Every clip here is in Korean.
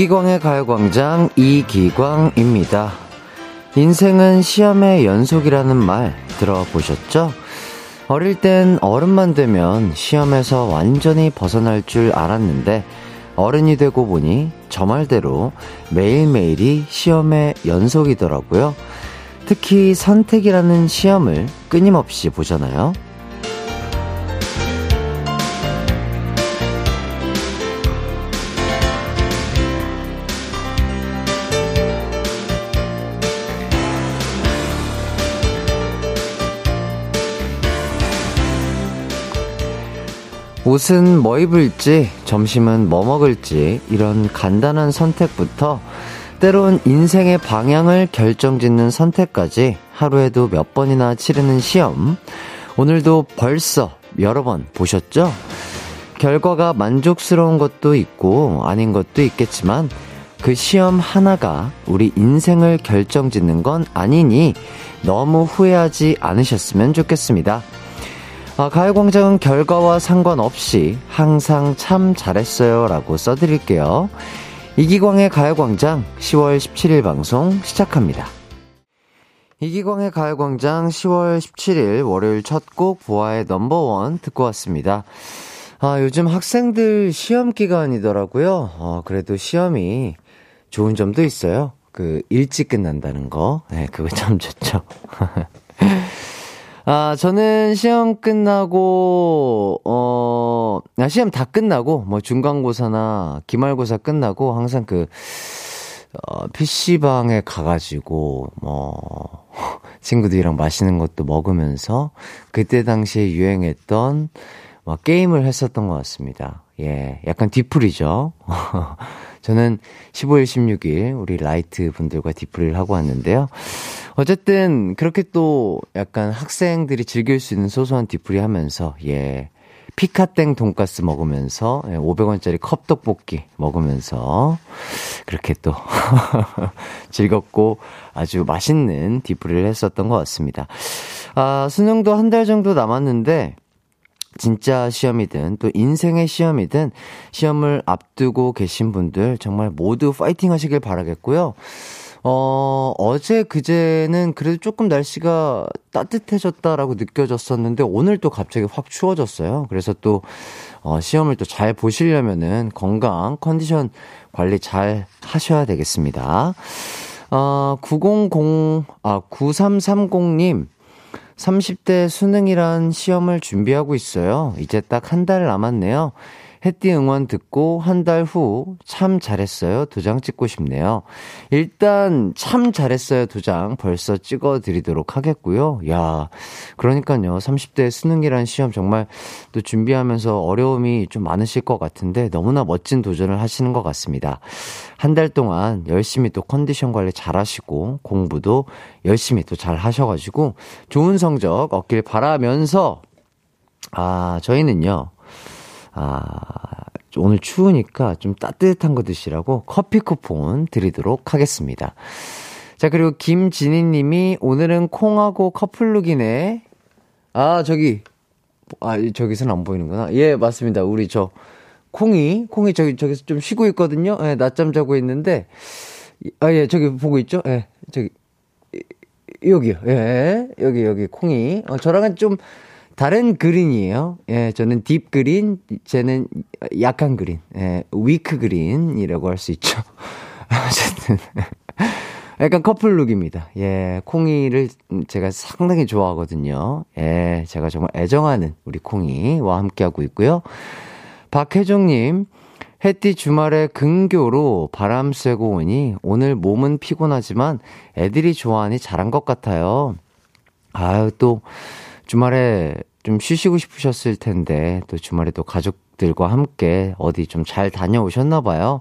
이기광의 가요광장 이기광입니다. 인생은 시험의 연속이라는 말 들어보셨죠? 어릴 땐 어른만 되면 시험에서 완전히 벗어날 줄 알았는데 어른이 되고 보니 저 말대로 매일매일이 시험의 연속이더라고요. 특히 선택이라는 시험을 끊임없이 보잖아요. 옷은 뭐 입을지, 점심은 뭐 먹을지, 이런 간단한 선택부터 때론 인생의 방향을 결정짓는 선택까지 하루에도 몇 번이나 치르는 시험. 오늘도 벌써 여러 번 보셨죠? 결과가 만족스러운 것도 있고 아닌 것도 있겠지만 그 시험 하나가 우리 인생을 결정짓는 건 아니니 너무 후회하지 않으셨으면 좋겠습니다. 아, 가요광장은 결과와 상관없이 항상 참 잘했어요 라고 써드릴게요. 이기광의 가요광장 10월 17일 방송 시작합니다. 이기광의 가요광장 10월 17일 월요일 첫 곡 보아의 넘버원 듣고 왔습니다. 아, 요즘 학생들 시험 기간이더라고요. 어, 그래도 시험이 좋은 점도 있어요. 그, 일찍 끝난다는 거. 네, 그거 참 좋죠. 아, 저는 시험 끝나고, 어, 아, 시험 다 끝나고, 뭐, 중간고사나 기말고사 끝나고, 항상 그, 어, PC방에 가가지고, 뭐, 친구들이랑 맛있는 것도 먹으면서, 그때 당시에 유행했던, 막, 게임을 했었던 것 같습니다. 예, 약간 뒤풀이죠. 저는 15일, 16일, 우리 라이트 분들과 뒤풀이를 하고 왔는데요. 어쨌든 그렇게 또 약간 학생들이 즐길 수 있는 소소한 뒤풀이 하면서 예. 피카땡 돈가스 먹으면서 500원짜리 예, 컵떡볶이 먹으면서 그렇게 또 즐겁고 아주 맛있는 뒤풀이를 했었던 것 같습니다. 아, 수능도 한 달 정도 남았는데 진짜 시험이든 또 인생의 시험이든 시험을 앞두고 계신 분들 정말 모두 파이팅 하시길 바라겠고요. 어, 어제 그제는 그래도 조금 날씨가 따뜻해졌다라고 느껴졌었는데 오늘 또 갑자기 확 추워졌어요. 그래서 또 어, 시험을 또 잘 보시려면은 건강 컨디션 관리 잘 하셔야 되겠습니다. 어, 900, 아, 9330님. 30대 수능이란 시험을 준비하고 있어요. 이제 딱 한 달 남았네요. 해띠 응원 듣고 한 달 후 참 잘했어요. 도장 찍고 싶네요. 일단 참 잘했어요. 도장 벌써 찍어 드리도록 하겠고요. 야, 그러니까요. 30대 수능이란 시험 정말 또 준비하면서 어려움이 좀 많으실 것 같은데 너무나 멋진 도전을 하시는 것 같습니다. 한 달 동안 열심히 또 컨디션 관리 잘 하시고 공부도 열심히 또 잘 하셔가지고 좋은 성적 얻길 바라면서 아, 저희는요. 아, 오늘 추우니까 좀 따뜻한 거 드시라고 커피 쿠폰 드리도록 하겠습니다. 자, 그리고 김진희 님이 오늘은 콩하고 커플룩이네. 아, 저기, 아, 저기서는 안 보이는구나. 예, 맞습니다. 우리 저, 콩이, 콩이 저기, 저기서 좀 쉬고 있거든요. 예, 낮잠 자고 있는데, 아, 예, 저기 보고 있죠? 예, 저기, 여기요. 예, 여기, 여기, 콩이. 어, 저랑은 좀, 다른 그린이에요. 예, 저는 딥 그린, 쟤는 약한 그린, 예, 위크 그린이라고 할 수 있죠. 어쨌든. 약간 커플룩입니다. 예, 콩이를 제가 상당히 좋아하거든요. 예, 제가 정말 애정하는 우리 콩이와 함께하고 있고요. 박혜정님, 해띠 주말에 근교로 바람 쐬고 오니 오늘 몸은 피곤하지만 애들이 좋아하니 잘한 것 같아요. 아유, 또 주말에 좀 쉬시고 싶으셨을 텐데 또 주말에 또 가족들과 함께 어디 좀 잘 다녀오셨나 봐요.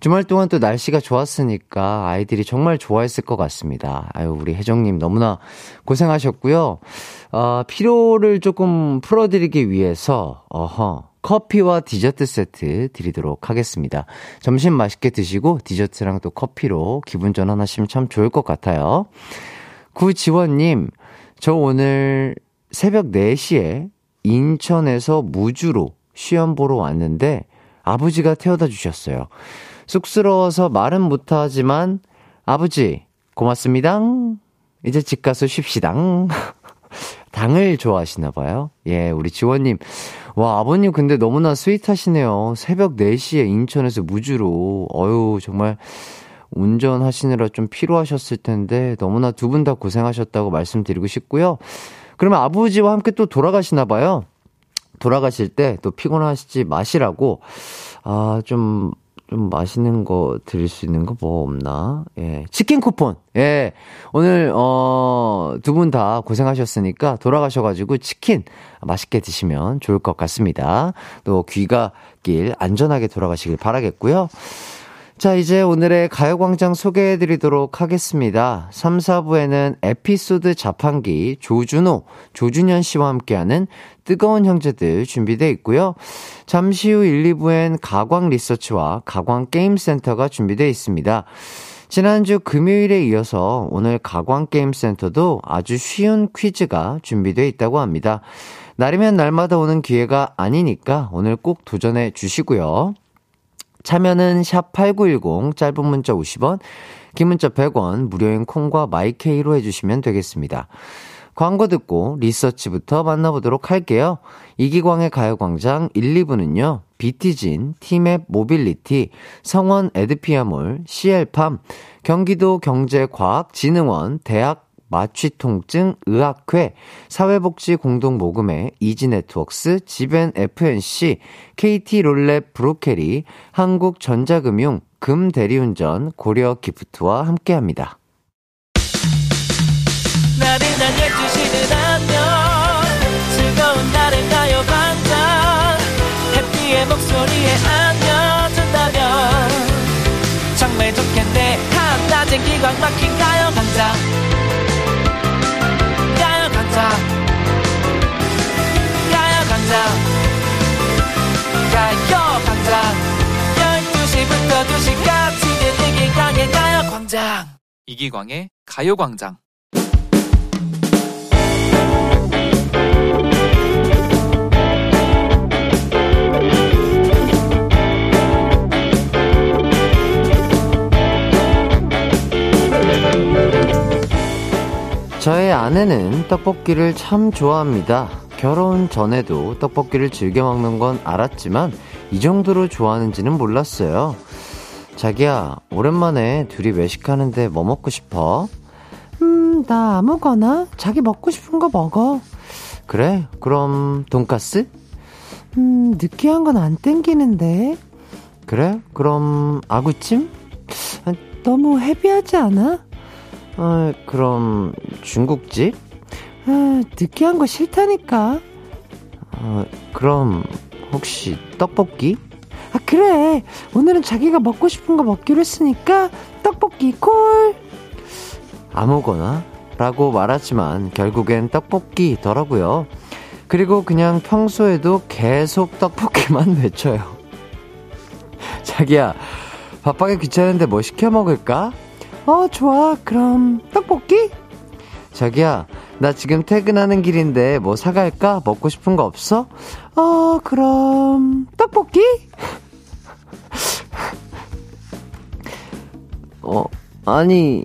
주말 동안 또 날씨가 좋았으니까 아이들이 정말 좋아했을 것 같습니다. 아유, 우리 혜정님 너무나 고생하셨고요. 어, 피로를 조금 풀어드리기 위해서, 어허, 커피와 디저트 세트 드리도록 하겠습니다. 점심 맛있게 드시고 디저트랑 또 커피로 기분 전환하시면 참 좋을 것 같아요. 구지원님, 저 오늘 새벽 4시에 인천에서 무주로 시험 보러 왔는데 아버지가 태워다 주셨어요. 쑥스러워서 말은 못하지만, 아버지, 고맙습니다. 이제 집 가서 쉽시당. 당을 좋아하시나 봐요. 예, 우리 지원님. 와, 아버님 근데 너무나 스윗하시네요. 새벽 4시에 인천에서 무주로. 어유 정말 운전하시느라 좀 피로하셨을 텐데 너무나 두 분 다 고생하셨다고 말씀드리고 싶고요. 그러면 아버지와 함께 또 돌아가시나 봐요. 돌아가실 때 또 피곤하시지 마시라고, 아, 좀 좀 맛있는 거 드릴 수 있는 거 뭐 없나? 예. 치킨 쿠폰. 예. 오늘, 어, 두 분 다 고생하셨으니까 돌아가셔가지고 치킨 맛있게 드시면 좋을 것 같습니다. 또 귀가 길 안전하게 돌아가시길 바라겠고요. 자, 이제 오늘의 가요광장 소개해 드리도록 하겠습니다. 3, 4부에는 에피소드 자판기 조준호, 조준현 씨와 함께하는 뜨거운 형제들 준비되어 있고요. 잠시 후 1, 2부엔 가광 리서치와 가광 게임센터가 준비되어 있습니다. 지난주 금요일에 이어서 오늘 가광 게임센터도 아주 쉬운 퀴즈가 준비되어 있다고 합니다. 날이면 날마다 오는 기회가 아니니까 오늘 꼭 도전해 주시고요. 참여는 샵 8910 짧은 문자 50원, 긴 문자 100원, 무료인 콩과 마이케이로 해주시면 되겠습니다. 광고 듣고 리서치부터 만나보도록 할게요. 이기광의 가요광장 1, 2부는요. 비티진, 티맵 모빌리티, 성원 에드피아몰, CL팜, 경기도 경제과학진흥원, 대학 마취통증 의학회, 사회복지공동모금회, 이지네트웍스, 지벤 FNC, KT롤랩 브로케리, 한국전자금융, 금대리운전, 고려기프트와 함께합니다. 나른한 12시는 안녕. 즐거운 날을 가요 반짝 해피의 목소리에 안겨준다면. 정말 좋겠네. 한낮엔 기광 막힌 가요 반짝 가요광장. 가요광장 12시부터 2시까지 이기광의 가요광장. 이기광의 가요광장. 저의 아내는 떡볶이를 참 좋아합니다. 결혼 전에도 떡볶이를 즐겨 먹는 건 알았지만 이 정도로 좋아하는지는 몰랐어요. 자기야, 오랜만에 둘이 외식하는데 뭐 먹고 싶어? 음, 나 아무거나 자기 먹고 싶은 거 먹어. 그래? 그럼 돈까스? 음, 느끼한 건 안 땡기는데. 그래? 그럼 아구찜? 너무 헤비하지 않아? 어, 그럼 중국집? 아, 느끼한 거 싫다니까. 어, 그럼 혹시 떡볶이? 아, 그래. 오늘은 자기가 먹고 싶은 거 먹기로 했으니까 떡볶이 콜. 아무거나? 라고 말하지만 결국엔 떡볶이더라고요. 그리고 그냥 평소에도 계속 떡볶이만 외쳐요. 자기야, 바빠게 귀찮은데 뭐 시켜 먹을까? 어, 좋아. 그럼 떡볶이? 자기야, 나 지금 퇴근하는 길인데 뭐 사갈까? 먹고 싶은 거 없어? 어, 그럼 떡볶이? 어, 아니.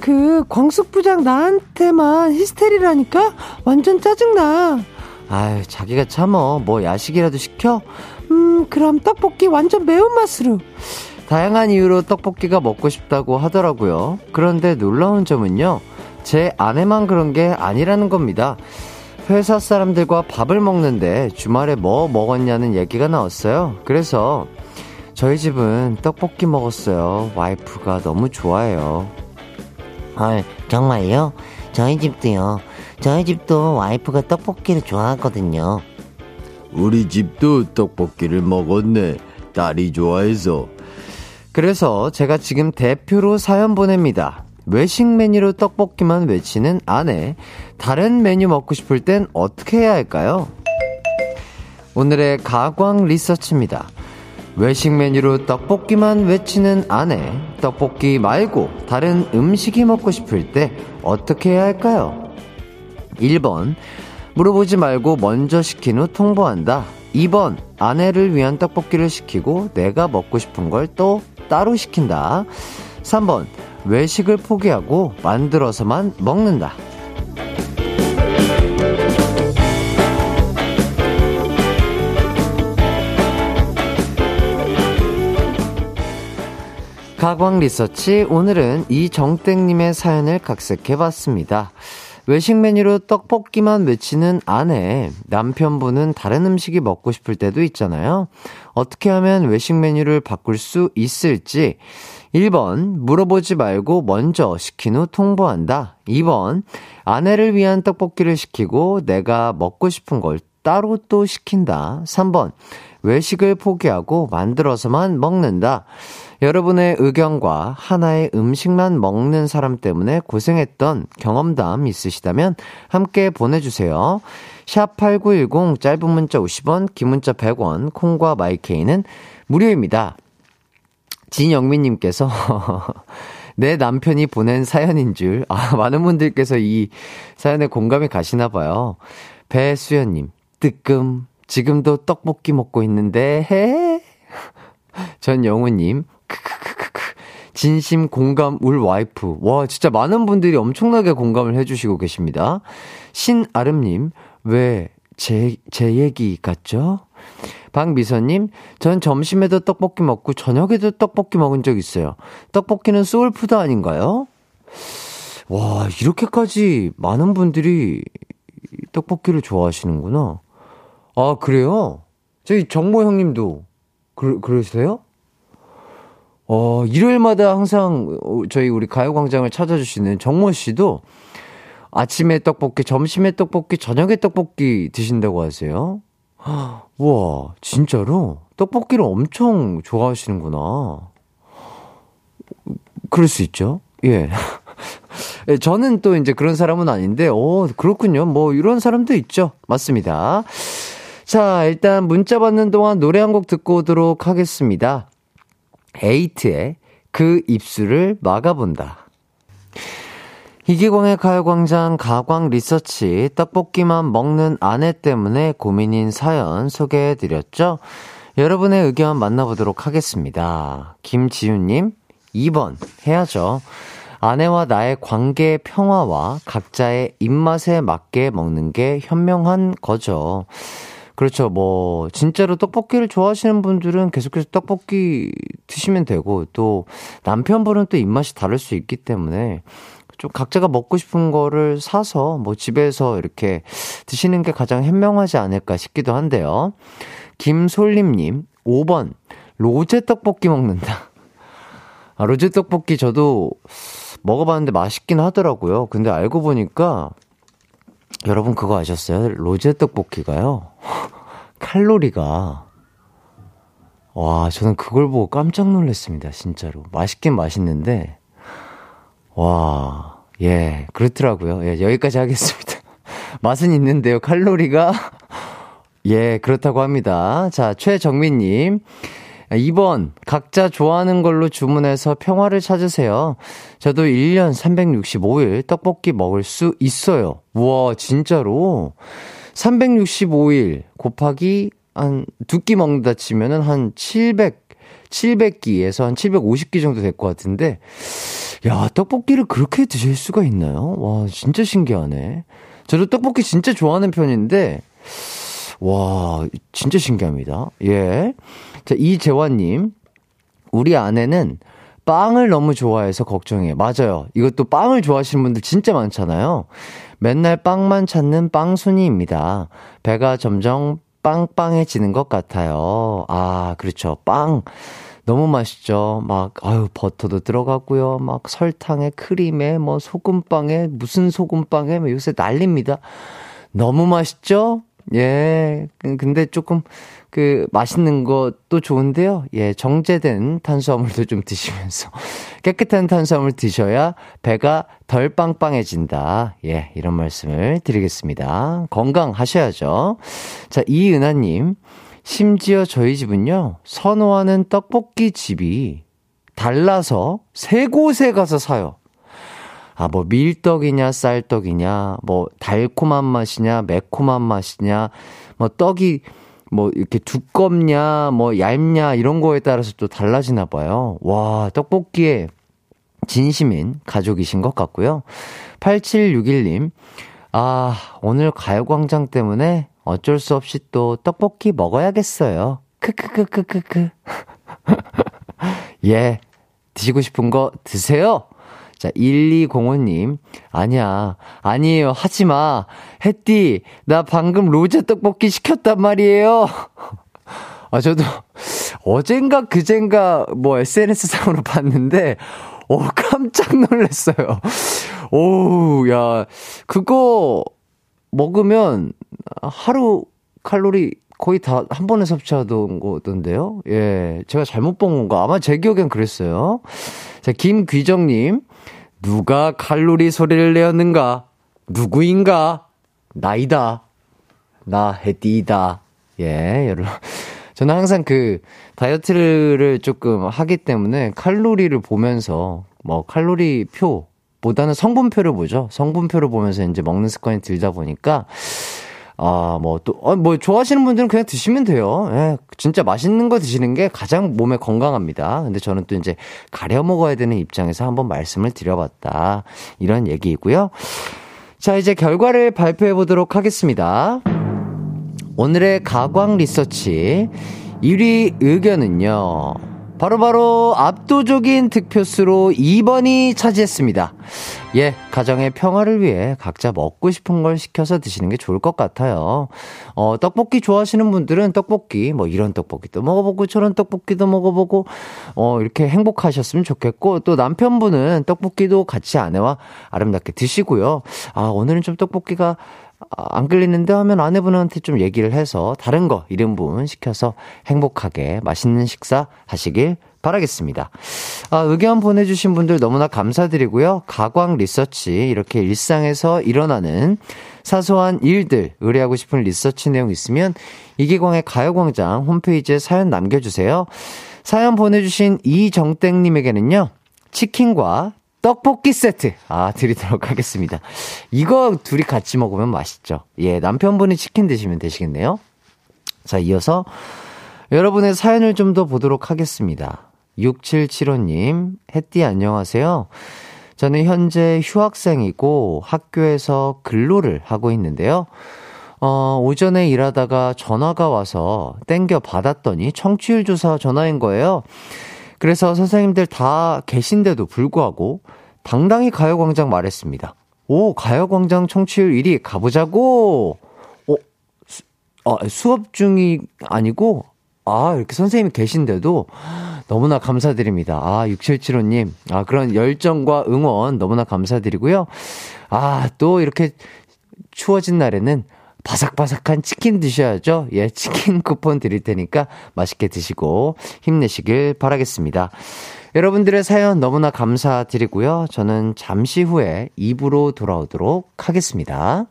그 광숙 부장 나한테만 히스테리라니까 완전 짜증나. 아유, 자기가 참어. 뭐 야식이라도 시켜? 음, 그럼 떡볶이 완전 매운맛으로. 다양한 이유로 떡볶이가 먹고 싶다고 하더라고요. 그런데 놀라운 점은요, 제 아내만 그런 게 아니라는 겁니다. 회사 사람들과 밥을 먹는데 주말에 뭐 먹었냐는 얘기가 나왔어요. 그래서 저희 집은 떡볶이 먹었어요. 와이프가 너무 좋아해요. 헐, 정말요? 저희 집도요. 저희 집도 와이프가 떡볶이를 좋아하거든요. 우리 집도 떡볶이를 먹었네. 딸이 좋아해서. 그래서 제가 지금 대표로 사연 보냅니다. 외식 메뉴로 떡볶이만 외치는 아내. 다른 메뉴 먹고 싶을 땐 어떻게 해야 할까요? 오늘의 가광 리서치입니다. 외식 메뉴로 떡볶이만 외치는 아내. 떡볶이 말고 다른 음식이 먹고 싶을 때 어떻게 해야 할까요? 1번. 물어보지 말고 먼저 시킨 후 통보한다. 2번, 아내를 위한 떡볶이를 시키고 내가 먹고 싶은 걸 또 따로 시킨다. 3번, 외식을 포기하고 만들어서만 먹는다. 가광 리서치 오늘은 이정땡님의 사연을 각색해봤습니다. 외식 메뉴로 떡볶이만 외치는 아내, 남편분은 다른 음식이 먹고 싶을 때도 있잖아요. 어떻게 하면 외식 메뉴를 바꿀 수 있을지. 1번, 물어보지 말고 먼저 시킨 후 통보한다. 2번, 아내를 위한 떡볶이를 시키고 내가 먹고 싶은 걸 따로 또 시킨다. 3번, 외식을 포기하고 만들어서만 먹는다. 여러분의 의견과 하나의 음식만 먹는 사람 때문에 고생했던 경험담 있으시다면 함께 보내주세요. 샵8910 짧은 문자 50원, 긴 문자 100원, 콩과 마이케이는 무료입니다. 진영민님께서 내 남편이 보낸 사연인 줄, 아, 많은 분들께서 이 사연에 공감이 가시나 봐요. 배수연님, 뜨끔, 지금도 떡볶이 먹고 있는데, 해? 전 영우님, 크크크크크. 진심 공감 울 와이프. 와, 진짜 많은 분들이 엄청나게 공감을 해주시고 계십니다. 신아름님, 왜, 제, 제 얘기 같죠? 박미선님, 전 점심에도 떡볶이 먹고 저녁에도 떡볶이 먹은 적 있어요. 떡볶이는 soul food 아닌가요? 와, 이렇게까지 많은 분들이 떡볶이를 좋아하시는구나. 아, 그래요? 저희 정모 형님도 그, 그러세요? 어, 일요일마다 항상 저희 우리 가요광장을 찾아주시는 정모 씨도 아침에 떡볶이, 점심에 떡볶이, 저녁에 떡볶이 드신다고 하세요. 와, 진짜로? 떡볶이를 엄청 좋아하시는구나. 그럴 수 있죠. 예. 저는 또 이제 그런 사람은 아닌데, 어, 그렇군요. 뭐, 이런 사람도 있죠. 맞습니다. 자, 일단 문자 받는 동안 노래 한 곡 듣고 오도록 하겠습니다. 에이트의 그 입술을 막아본다. 이기광의 가요광장 가광 리서치 떡볶이만 먹는 아내 때문에 고민인 사연 소개해드렸죠? 여러분의 의견 만나보도록 하겠습니다. 김지윤님, 2번 해야죠. 아내와 나의 관계 평화와 각자의 입맛에 맞게 먹는 게 현명한 거죠. 그렇죠. 뭐, 진짜로 떡볶이를 좋아하시는 분들은 계속해서 떡볶이 드시면 되고, 또 남편분은 또 입맛이 다를 수 있기 때문에 좀 각자가 먹고 싶은 거를 사서 뭐 집에서 이렇게 드시는 게 가장 현명하지 않을까 싶기도 한데요. 김솔림님, 5번, 로제 떡볶이 먹는다. 아, 로제 떡볶이 저도 먹어봤는데 맛있긴 하더라고요. 근데 알고 보니까 여러분 그거 아셨어요? 로제 떡볶이가요. 칼로리가 와, 저는 그걸 보고 깜짝 놀랐습니다. 진짜로. 맛있긴 맛있는데 와, 예, 그렇더라고요. 예, 여기까지 하겠습니다. 맛은 있는데요. 칼로리가 예, 그렇다고 합니다. 자, 최정민님. 2번, 각자 좋아하는 걸로 주문해서 평화를 찾으세요. 저도 1년 365일 떡볶이 먹을 수 있어요. 우와, 진짜로? 365일 곱하기 한 두 끼 먹는다 치면은 한 700, 700끼에서 한 750끼 정도 될 것 같은데, 야, 떡볶이를 그렇게 드실 수가 있나요? 와, 진짜 신기하네. 저도 떡볶이 진짜 좋아하는 편인데, 와, 진짜 신기합니다. 예. 자, 이재환님. 우리 아내는 빵을 너무 좋아해서 걱정해. 맞아요. 이것도 빵을 좋아하시는 분들 진짜 많잖아요. 맨날 빵만 찾는 빵순이입니다. 배가 점점 빵빵해지는 것 같아요. 아, 그렇죠. 빵. 너무 맛있죠. 막, 아유, 버터도 들어가고요. 막 설탕에 크림에 뭐 소금빵에 무슨 소금빵에 뭐 요새 난립니다. 너무 맛있죠? 예. 그, 근데 조금 그 맛있는 것도 좋은데요. 예, 정제된 탄수화물도 좀 드시면서 깨끗한 탄수화물 드셔야 배가 덜 빵빵해진다. 예, 이런 말씀을 드리겠습니다. 건강하셔야죠. 자, 이은하 님. 심지어 저희 집은요, 선호하는 떡볶이 집이 달라서 세 곳에 가서 사요. 아, 뭐, 밀떡이냐, 쌀떡이냐, 뭐, 달콤한 맛이냐, 매콤한 맛이냐, 뭐, 떡이 뭐 이렇게 두껍냐, 뭐 얇냐 이런 거에 따라서 또 달라지나 봐요. 와, 떡볶이에 진심인 가족이신 것 같고요. 8761님, 아, 오늘 가요광장 때문에 어쩔 수 없이 또 떡볶이 먹어야겠어요. 크크크크크크. 예, 드시고 싶은 거 드세요. 자, 1205님. 아니야. 아니에요. 하지 마. 햇띠, 나 방금 로제 떡볶이 시켰단 말이에요. 아, 저도 어젠가 그젠가 뭐 SNS상으로 봤는데, 오, 깜짝 놀랐어요. 오, 야, 그거 먹으면 하루 칼로리 거의 다 한 번에 섭취하던 거던데요? 예. 제가 잘못 본 건가? 아마 제 기억엔 그랬어요. 자, 김귀정님. 누가 칼로리 소리를 내었는가? 누구인가? 나이다. 나 해띠다. 예, 여러분. 저는 항상 그 다이어트를 조금 하기 때문에 칼로리를 보면서 뭐 칼로리 표 보다는 성분표를 보죠. 성분표를 보면서 이제 먹는 습관이 들다 보니까 아, 뭐, 또, 어, 뭐, 좋아하시는 분들은 그냥 드시면 돼요. 예, 진짜 맛있는 거 드시는 게 가장 몸에 건강합니다. 근데 저는 또 이제 가려 먹어야 되는 입장에서 한번 말씀을 드려봤다. 이런 얘기이고요. 자, 이제 결과를 발표해 보도록 하겠습니다. 오늘의 가광 리서치 1위 의견은요. 바로바로 바로 압도적인 득표수로 2번이 차지했습니다. 예, 가정의 평화를 위해 각자 먹고 싶은 걸 시켜서 드시는 게 좋을 것 같아요. 어, 떡볶이 좋아하시는 분들은 떡볶이, 뭐 이런 떡볶이도 먹어보고 저런 떡볶이도 먹어보고, 어, 이렇게 행복하셨으면 좋겠고, 또 남편분은 떡볶이도 같이 아내와 아름답게 드시고요. 아, 오늘은 좀 떡볶이가 안 끌리는데 하면 아내분한테 좀 얘기를 해서 다른 거 이름분 시켜서 행복하게 맛있는 식사 하시길 바라겠습니다. 아, 의견 보내주신 분들 너무나 감사드리고요. 가광 리서치 이렇게 일상에서 일어나는 사소한 일들 의뢰하고 싶은 리서치 내용 있으면 이기광의 가요광장 홈페이지에 사연 남겨주세요. 사연 보내주신 이정땡님에게는요. 치킨과 떡볶이 세트, 아, 드리도록 하겠습니다. 이거 둘이 같이 먹으면 맛있죠. 예, 남편분이 치킨 드시면 되시겠네요. 자, 이어서 여러분의 사연을 좀 더 보도록 하겠습니다. 6775님, 햇띠 안녕하세요. 저는 현재 휴학생이고 학교에서 근로를 하고 있는데요. 어, 오전에 일하다가 전화가 와서 땡겨 받았더니 청취율 조사 전화인 거예요. 그래서 선생님들 다 계신데도 불구하고 당당히 가요광장 말했습니다. 오, 가요광장 청취율 1위 가보자고! 어, 수, 아, 수업 중이 아니고, 아, 이렇게 선생님이 계신데도 너무나 감사드립니다. 아, 6775님. 아, 그런 열정과 응원 너무나 감사드리고요. 아, 또 이렇게 추워진 날에는 바삭바삭한 치킨 드셔야죠. 예, 치킨 쿠폰 드릴 테니까 맛있게 드시고 힘내시길 바라겠습니다. 여러분들의 사연 너무나 감사드리고요. 저는 잠시 후에 입으로 돌아오도록 하겠습니다.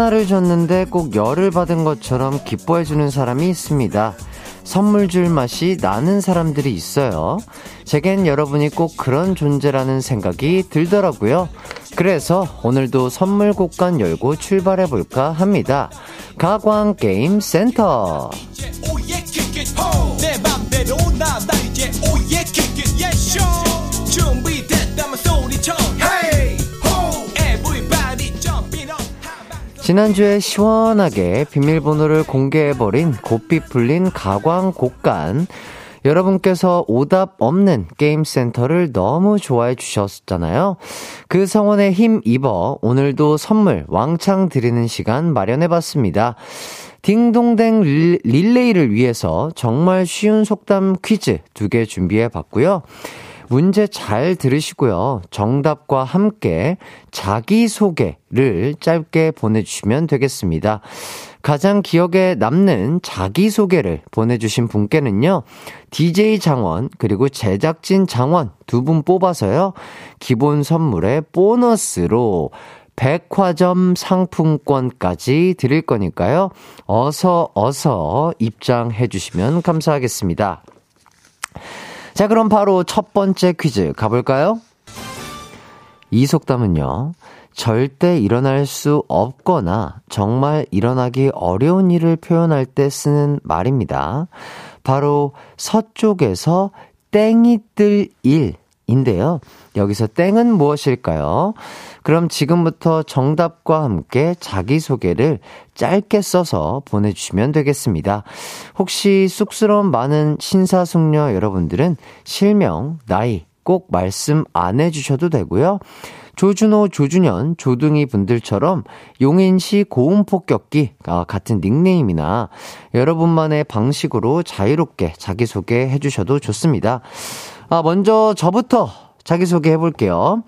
하나를 줬는데 꼭 열을 받은 것처럼 기뻐해주는 사람이 있습니다. 선물 줄 맛이 나는 사람들이 있어요. 제겐 여러분이 꼭 그런 존재라는 생각이 들더라고요. 그래서 오늘도 선물 곳간 열고 출발해볼까 합니다. 가광 게임 센터. 지난주에 시원하게 비밀번호를 공개해버린 고삐 풀린 가광 곡간. 여러분께서 오답 없는 게임센터를 너무 좋아해 주셨잖아요. 그 성원에 힘 입어 오늘도 선물 왕창 드리는 시간 마련해 봤습니다. 딩동댕 릴레이를 위해서 정말 쉬운 속담 퀴즈 두 개 준비해 봤고요. 문제 잘 들으시고요. 정답과 함께 자기소개를 짧게 보내주시면 되겠습니다. 가장 기억에 남는 자기소개를 보내주신 분께는요, DJ 장원, 그리고 제작진 장원 두 분 뽑아서요, 기본 선물에 보너스로 백화점 상품권까지 드릴 거니까요, 어서, 어서 입장해 주시면 감사하겠습니다. 자, 그럼 바로 첫 번째 퀴즈 가볼까요? 이 속담은요, 절대 일어날 수 없거나 정말 일어나기 어려운 일을 표현할 때 쓰는 말입니다. 바로 서쪽에서 땡이 뜰 일인데요. 여기서 땡은 무엇일까요? 그럼 지금부터 정답과 함께 자기소개를 짧게 써서 보내주시면 되겠습니다. 혹시 쑥스러운 많은 신사숙녀 여러분들은 실명, 나이 꼭 말씀 안 해주셔도 되고요. 조준호, 조준현, 조둥이 분들처럼 용인시 고음폭격기 아, 같은 닉네임이나 여러분만의 방식으로 자유롭게 자기소개 해 주셔도 좋습니다. 아, 먼저 저부터 자기소개 해볼게요.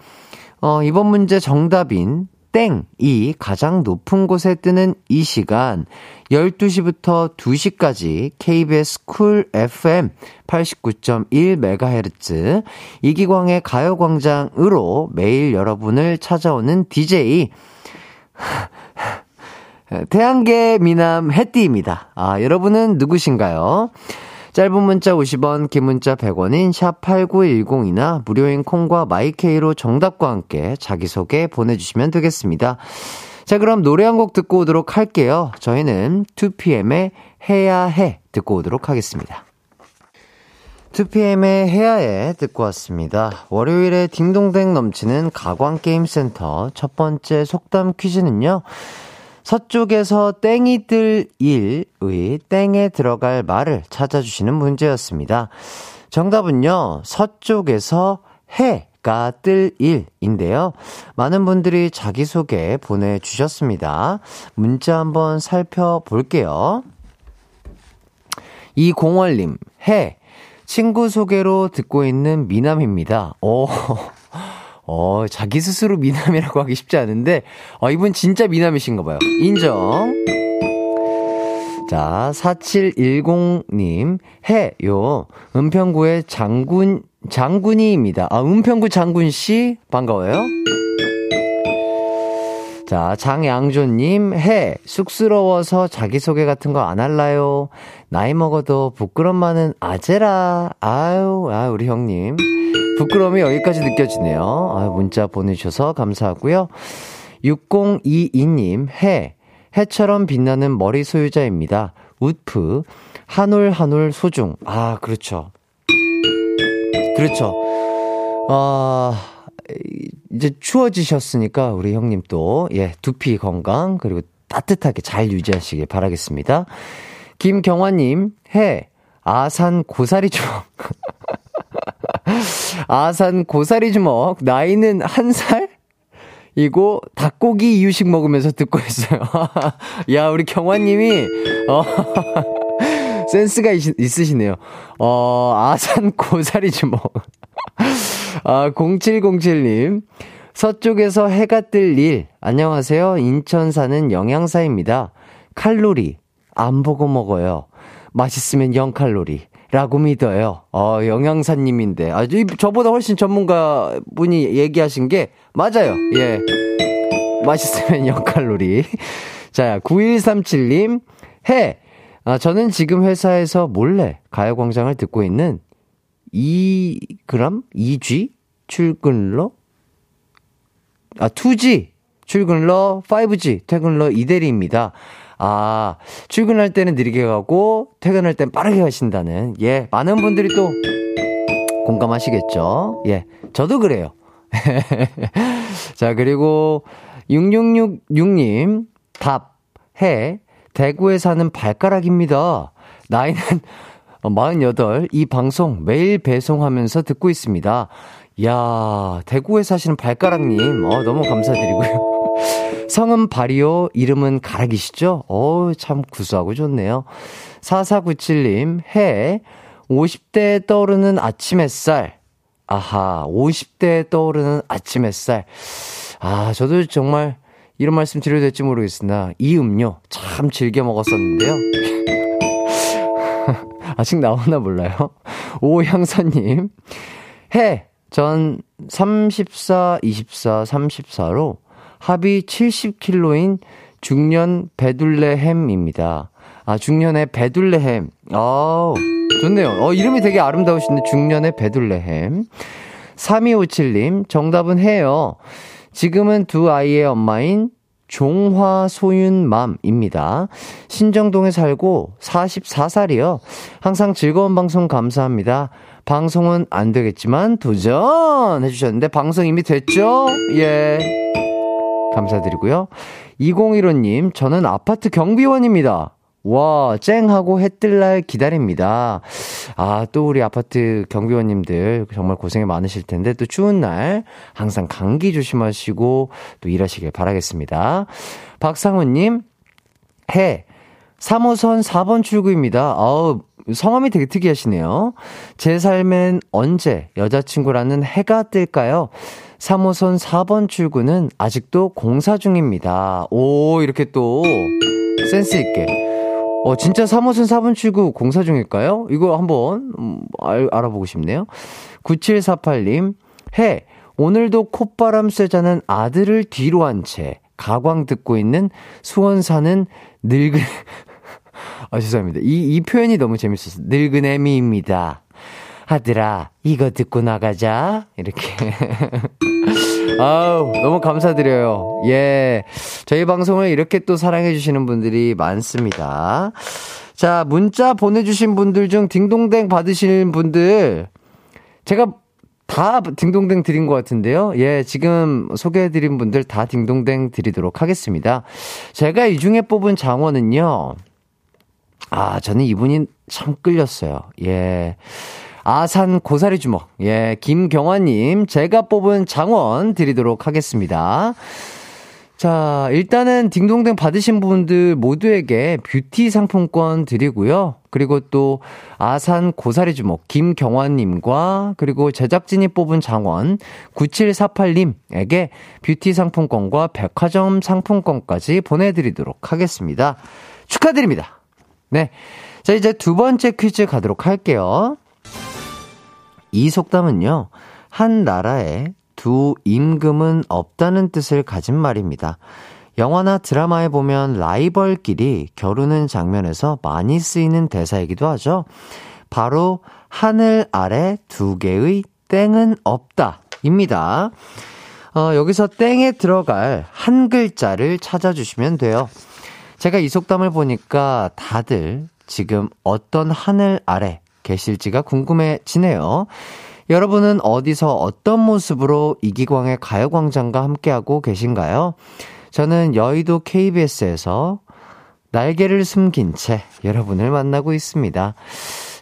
어, 이번 문제 정답인 땡이 가장 높은 곳에 뜨는 이 시간 12시부터 2시까지 KBS 쿨 FM 89.1MHz 이기광의 가요광장으로 매일 여러분을 찾아오는 DJ 태양계 미남 해띠입니다. 아, 여러분은 누구신가요? 짧은 문자 50원, 긴 문자 100원인 샵 8910이나 무료인 콩과 마이케이로 정답과 함께 자기소개 보내주시면 되겠습니다. 자, 그럼 노래 한 곡 듣고 오도록 할게요. 저희는 2PM의 해야 해 듣고 오도록 하겠습니다. 2PM의 해야해 듣고 왔습니다. 월요일에 딩동댕 넘치는 가광게임센터 첫 번째 속담 퀴즈는요. 서쪽에서 땡이 뜰 일의 땡에 들어갈 말을 찾아주시는 문제였습니다. 정답은요, 서쪽에서 해가 뜰 일인데요. 많은 분들이 자기소개 보내주셨습니다. 문자 한번 살펴볼게요. 이공월님, 해. 친구 소개로 듣고 있는 미남입니다. 오. 어, 자기 스스로 미남이라고 하기 쉽지 않은데, 어, 이분 진짜 미남이신가 봐요. 인정. 자, 4710님, 해요. 은평구의 장군, 장군이입니다. 아, 은평구 장군씨, 반가워요. 자, 장양조님, 해. 쑥스러워서 자기소개 같은 거 안 할라요. 나이 먹어도 부끄럼 많은 아재라. 아유, 아, 우리 형님. 부끄러움이 여기까지 느껴지네요. 아, 문자 보내주셔서 감사하고요. 6022님, 해. 해처럼 빛나는 머리 소유자입니다. 우프. 한 올 한 올 소중. 아, 그렇죠. 그렇죠. 아, 이제 추워지셨으니까 우리 형님 또, 예, 두피 건강, 그리고 따뜻하게 잘 유지하시길 바라겠습니다. 김경화님, 해. 아산 고사리 주먹. 아산 고사리 주먹. 나이는 한 살? 이고 닭고기 이유식 먹으면서 듣고 있어요. 야, 우리 경화님이, 어, 센스가 있, 있으시네요. 어, 아산 고사리 주먹. 아, 0707님. 서쪽에서 해가 뜰 일. 안녕하세요. 인천 사는 영양사입니다. 칼로리. 안 보고 먹어요. 맛있으면 0칼로리. 라고 믿어요. 어, 영양사님인데. 아주, 저보다 훨씬 전문가 분이 얘기하신 게 맞아요. 예. 맛있으면 0칼로리. 자, 9137님. 해. 아, 저는 지금 회사에서 몰래 가요광장을 듣고 있는 2g? 2G? 출근러? 아, 2G! 출근러 5G, 퇴근러 이대리입니다. 아, 출근할 때는 느리게 가고, 퇴근할 땐 빠르게 가신다는, 예, 많은 분들이 또 공감하시겠죠? 예, 저도 그래요. 자, 그리고 6666님, 답, 해, 대구에 사는 발가락입니다. 나이는 48, 이 방송 매일 배송하면서 듣고 있습니다. 야 대구에 사시는 발가락님, 어, 너무 감사드리고요. 성은 발이요, 이름은 가락이시죠? 어우, 참 구수하고 좋네요. 4497님, 해, 50대에 떠오르는 아침 햇살. 아하, 50대에 떠오르는 아침 햇살. 아, 저도 정말 이런 말씀 드려도 될지 모르겠으나, 이 음료 참 즐겨 먹었었는데요. 아직 나오나 몰라요. 오향선님, 해, 전 34, 24, 34로 합이 70kg인 중년 배둘레 햄입니다. 아, 중년의 배둘레 햄. 아, 좋네요. 어, 이름이 되게 아름다우신데, 중년의 배둘레 햄. 3257님, 정답은 해요. 지금은 두 아이의 엄마인 종화소윤맘입니다. 신정동에 살고 44살이요. 항상 즐거운 방송 감사합니다. 방송은 안 되겠지만 도전 해주셨는데 방송 이미 됐죠? 예. 감사드리고요. 2015님, 저는 아파트 경비원입니다. 와, 쨍하고 해 뜰 날 기다립니다. 아, 또 우리 아파트 경비원님들 정말 고생이 많으실 텐데, 또 추운 날 항상 감기 조심하시고 또 일하시길 바라겠습니다. 박상우님, 해. 3호선 4번 출구입니다. 아우, 성함이 되게 특이하시네요. 제 삶엔 언제 여자친구라는 해가 뜰까요? 3호선 4번 출구는 아직도 공사 중입니다. 오, 이렇게 또 센스있게. 어, 진짜 3호선 4번 출구 공사 중일까요? 이거 한번 음, 알, 알아보고 싶네요. 9748님, 해. 오늘도 콧바람 쐬자는 아들을 뒤로 한 채 가광 듣고 있는 수원 사는 늙은 아 죄송합니다. 이 이 표현이 너무 재밌었어요. 늙은 애미입니다. 아들아, 이거 듣고 나가자. 이렇게. 아우, 너무 감사드려요. 예. 저희 방송을 이렇게 또 사랑해주시는 분들이 많습니다. 자, 문자 보내주신 분들 중 딩동댕 받으신 분들, 제가 다 딩동댕 드린 것 같은데요. 예, 지금 소개해드린 분들 다 딩동댕 드리도록 하겠습니다. 제가 이 중에 뽑은 장원은요, 아, 저는 이분이 참 끌렸어요. 예. 아산 고사리 주먹. 예, 김경화님, 제가 뽑은 장원 드리도록 하겠습니다. 자, 일단은 딩동댕 받으신 분들 모두에게 뷰티 상품권 드리고요. 그리고 또 아산 고사리 주먹 김경환님과 그리고 제작진이 뽑은 장원 9748님에게 뷰티 상품권과 백화점 상품권까지 보내드리도록 하겠습니다. 축하드립니다. 네. 자, 이제 두 번째 퀴즈 가도록 할게요. 이 속담은요, 한 나라에 두 임금은 없다는 뜻을 가진 말입니다. 영화나 드라마에 보면 라이벌끼리 겨루는 장면에서 많이 쓰이는 대사이기도 하죠. 바로 하늘 아래 두 개의 땡은 없다. 입니다. 어, 여기서 땡에 들어갈 한 글자를 찾아주시면 돼요. 제가 이 속담을 보니까 다들 지금 어떤 하늘 아래 계실지가 궁금해지네요. 여러분은 어디서 어떤 모습으로 이기광의 가요광장과 함께하고 계신가요? 저는 여의도 KBS에서 날개를 숨긴 채 여러분을 만나고 있습니다.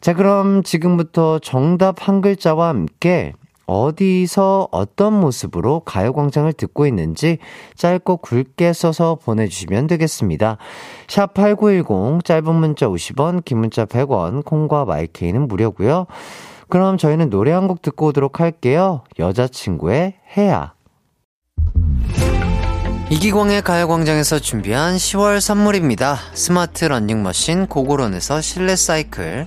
자, 그럼 지금부터 정답 한 글자와 함께 어디서 어떤 모습으로 가요광장을 듣고 있는지 짧고 굵게 써서 보내주시면 되겠습니다. 샵 8910, 짧은 문자 50원, 긴 문자 100원, 콩과 마이케이는 무료고요 그럼 저희는 노래 한 곡 듣고 오도록 할게요. 여자친구의 해야. 이기광의 가요광장에서 준비한 10월 선물입니다. 스마트 러닝머신 고고론에서 실내 사이클,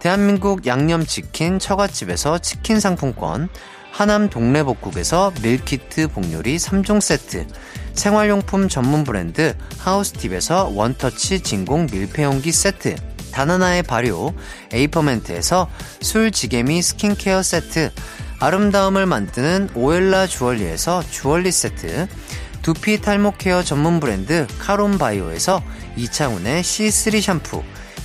대한민국 양념치킨 처갓집에서 치킨 상품권, 하남 동래복국에서 밀키트 복요리 3종 세트, 생활용품 전문 브랜드 하우스팁에서 원터치 진공 밀폐용기 세트, 다나나의 발효 에이퍼멘트에서 술지개미 스킨케어 세트, 아름다움을 만드는 오엘라 주얼리에서 주얼리 세트, 두피 탈모 케어 전문 브랜드 카론바이오에서 이창훈의 C3 샴푸,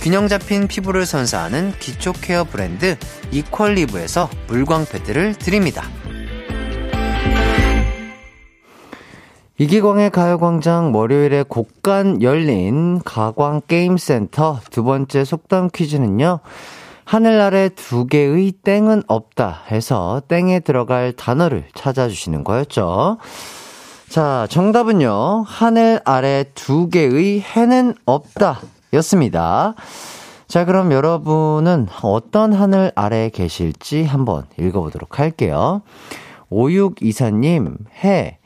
균형 잡힌 피부를 선사하는 기초 케어 브랜드 이퀄리브에서 물광 패드를 드립니다. 이기광의 가요광장 월요일에 곡간 열린 가광 게임센터 두 번째 속담 퀴즈는요. 하늘 아래 두 개의 땡은 없다 해서 땡에 들어갈 단어를 찾아주시는 거였죠. 자, 정답은요. 하늘 아래 두 개의 해는 없다 였습니다. 자, 그럼 여러분은 어떤 하늘 아래 계실지 한번 읽어보도록 할게요. 5624님, 해.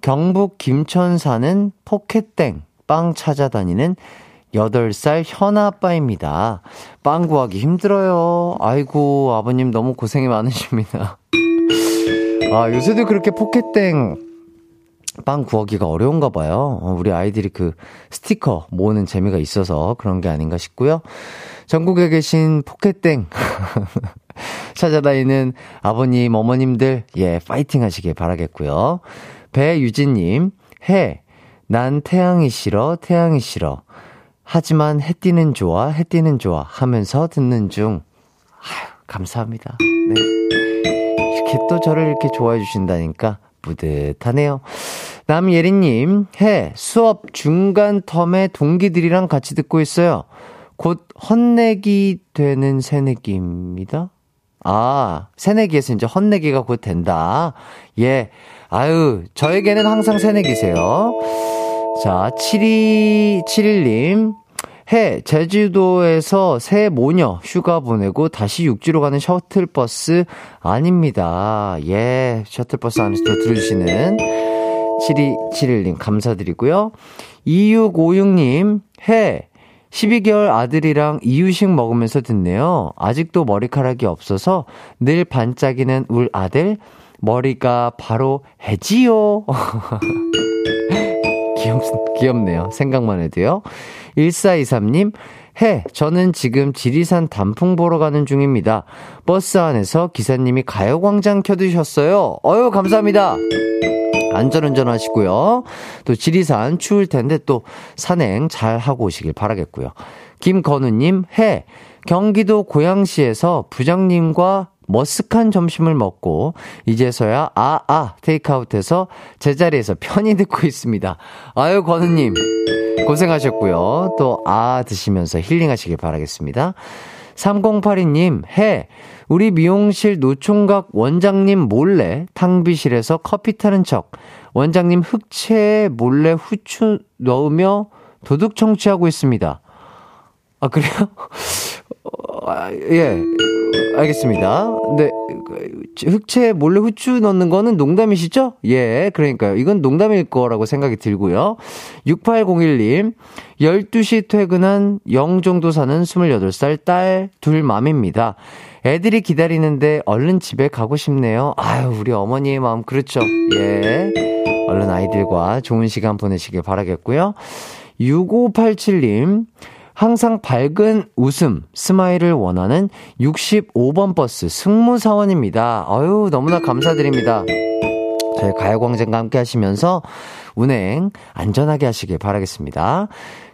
경북 김천 사는 포켓땡 빵 찾아다니는 8살 현아 아빠입니다. 빵 구하기 힘들어요. 아이고, 아버님 너무 고생이 많으십니다. 아, 요새도 그렇게 포켓땡 빵 구하기가 어려운가 봐요. 어, 우리 아이들이 그 스티커 모으는 재미가 있어서 그런 게 아닌가 싶고요. 전국에 계신 포켓땡 찾아다니는 아버님, 어머님들, 예, 파이팅 하시길 바라겠고요. 배유진 님, 해. 난 태양이 싫어, 태양이 싫어. 하지만 해 띠는 좋아, 해 띠는 좋아 하면서 듣는 중. 아유, 감사합니다. 네. 이렇게 또 저를 이렇게 좋아해 주신다니까 뿌듯하네요. 남예린님, 해, 수업 중간 텀에 동기들이랑 같이 듣고 있어요. 곧 헛내기 되는 새내기입니다. 아, 새내기에서 이제 헛내기가 곧 된다. 예. 아유, 저에게는 항상 새내기세요. 자, 7271님. 해, 제주도에서 새 모녀 휴가 보내고 다시 육지로 가는 셔틀버스 아닙니다. 예, 셔틀버스 안에서 들어주시는 7271님 감사드리고요. 2656님, 해, 12개월 아들이랑 이유식 먹으면서 듣네요. 아직도 머리카락이 없어서 늘 반짝이는 울 아들, 머리가 바로 해지요. 귀엽, 귀엽네요. 생각만 해도요. 1423님, 해, 저는 지금 지리산 단풍 보러 가는 중입니다. 버스 안에서 기사님이 가요광장 켜두셨어요. 어유 감사합니다. 안전운전 하시고요. 또 지리산 추울 텐데 또 산행 잘 하고 오시길 바라겠고요. 김건우님, 해, 경기도 고양시에서 부장님과 머쓱한 점심을 먹고 이제서야 아아 아, 테이크아웃해서 제자리에서 편히 듣고 있습니다. 아유 권우님 고생하셨고요. 또 아 드시면서 힐링하시길 바라겠습니다. 3082님 해 우리 미용실 노총각 원장님 몰래 탕비실에서 커피 타는 척 원장님 흑채에 몰래 후추 넣으며 도둑 청취하고 있습니다. 아 그래요? 어, 아, 예. 알겠습니다. 네. 흑채 몰래 후추 넣는 거는 농담이시죠? 예. 그러니까요. 이건 농담일 거라고 생각이 들고요. 6801님. 12시 퇴근한 영 정도 사는 28살 딸 둘 맘입니다. 애들이 기다리는데 얼른 집에 가고 싶네요. 아유, 우리 어머니의 마음 그렇죠. 예. 얼른 아이들과 좋은 시간 보내시길 바라겠고요. 6587님. 항상 밝은 웃음, 스마일을 원하는 65번 버스 승무사원입니다. 아유, 너무나 감사드립니다. 저희 가요광장과 함께 하시면서 운행 안전하게 하시길 바라겠습니다.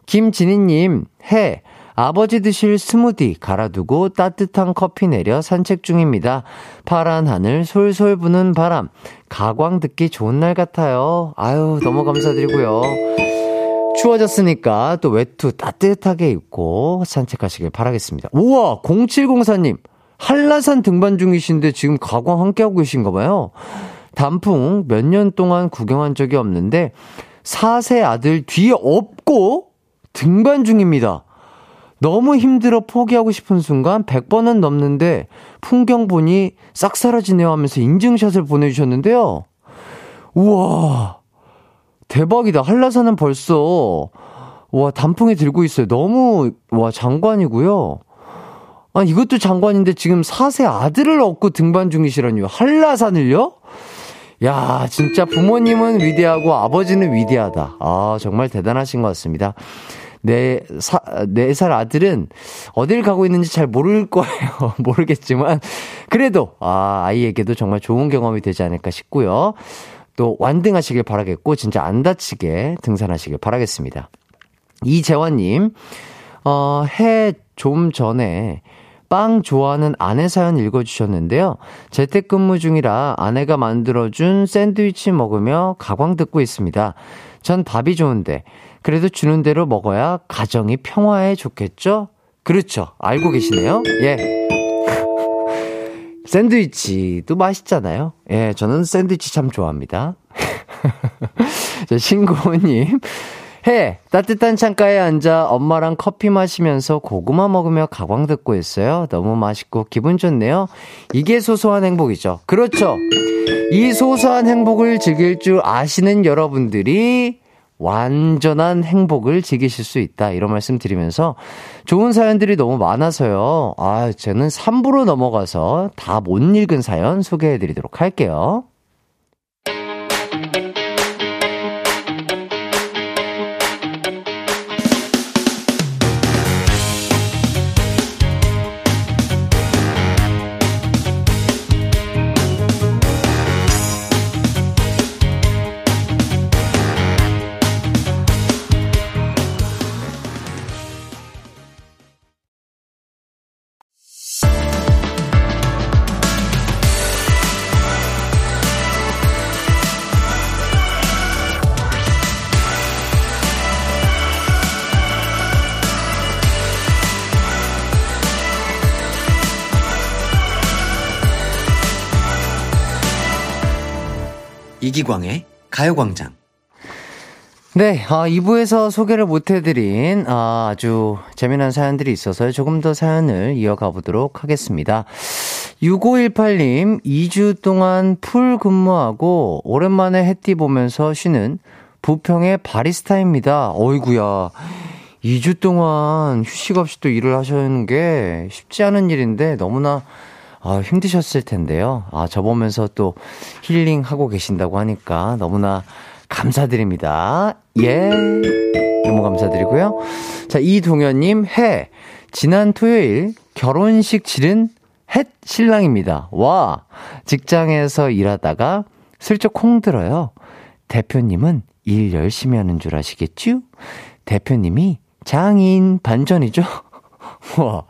김진희님, 해. 아버지 드실 스무디 갈아두고 따뜻한 커피 내려 산책 중입니다. 파란 하늘 솔솔 부는 바람. 가광 듣기 좋은 날 같아요. 아유, 너무 감사드리고요. 추워졌으니까 또 외투 따뜻하게 입고 산책하시길 바라겠습니다. 우와! 0704님! 한라산 등반 중이신데 지금 가광 함께하고 계신가 봐요. 단풍 몇 년 동안 구경한 적이 없는데 4세 아들 뒤에 업고 등반 중입니다. 너무 힘들어 포기하고 싶은 순간 100번은 넘는데 풍경 보니 싹 사라지네요 하면서 인증샷을 보내주셨는데요. 우와, 대박이다. 한라산은 벌써, 와, 단풍에 들고 있어요. 너무, 와, 장관이고요. 아, 이것도 장관인데 지금 4세 아들을 얻고 등반 중이시라니요. 한라산을요? 야, 진짜 부모님은 위대하고 아버지는 위대하다. 아, 정말 대단하신 것 같습니다. 내, 사, 네 살 아들은 어딜 가고 있는지 잘 모를 거예요. 모르겠지만. 그래도, 아, 아이에게도 정말 좋은 경험이 되지 않을까 싶고요. 또 완등하시길 바라겠고, 진짜 안 다치게 등산하시길 바라겠습니다. 이재환님, 어, 해 좀 전에 빵 좋아하는 아내 사연 읽어주셨는데요. 재택근무 중이라 아내가 만들어준 샌드위치 먹으며 가광 듣고 있습니다. 전 밥이 좋은데, 그래도 주는 대로 먹어야 가정이 평화에 좋겠죠? 그렇죠. 알고 계시네요? 예. 샌드위치도 맛있잖아요. 예, 저는 샌드위치 참 좋아합니다. 자, 신고님. 해, 따뜻한 창가에 앉아 엄마랑 커피 마시면서 고구마 먹으며 가광 듣고 있어요. 너무 맛있고 기분 좋네요. 이게 소소한 행복이죠. 그렇죠. 이 소소한 행복을 즐길 줄 아시는 여러분들이 완전한 행복을 즐기실 수 있다. 이런 말씀 드리면서 좋은 사연들이 너무 많아서요. 아, 저는 3부로 넘어가서 다 못 읽은 사연 소개해 드리도록 할게요. 이기광의 가요광장. 네, 아, 2부에서 소개를 못 해드린 아, 아주 재미난 사연들이 있어서 조금 더 사연을 이어가 보도록 하겠습니다. 6518님, 2주 동안 풀 근무하고 오랜만에 해띠 보면서 쉬는 부평의 바리스타입니다. 어이구야. 2주 동안 휴식 없이 또 일을 하시는 게 쉽지 않은 일인데 너무나 아, 힘드셨을 텐데요. 아, 저 보면서 또 힐링하고 계신다고 하니까 너무나 감사드립니다. 예. 너무 감사드리고요. 자, 이동현님, 해. 지난 토요일 결혼식 치른 햇 신랑입니다. 와. 직장에서 일하다가 슬쩍 콩 들어요. 대표님은 일 열심히 하는 줄 아시겠죠? 대표님이 장인 반전이죠? 와.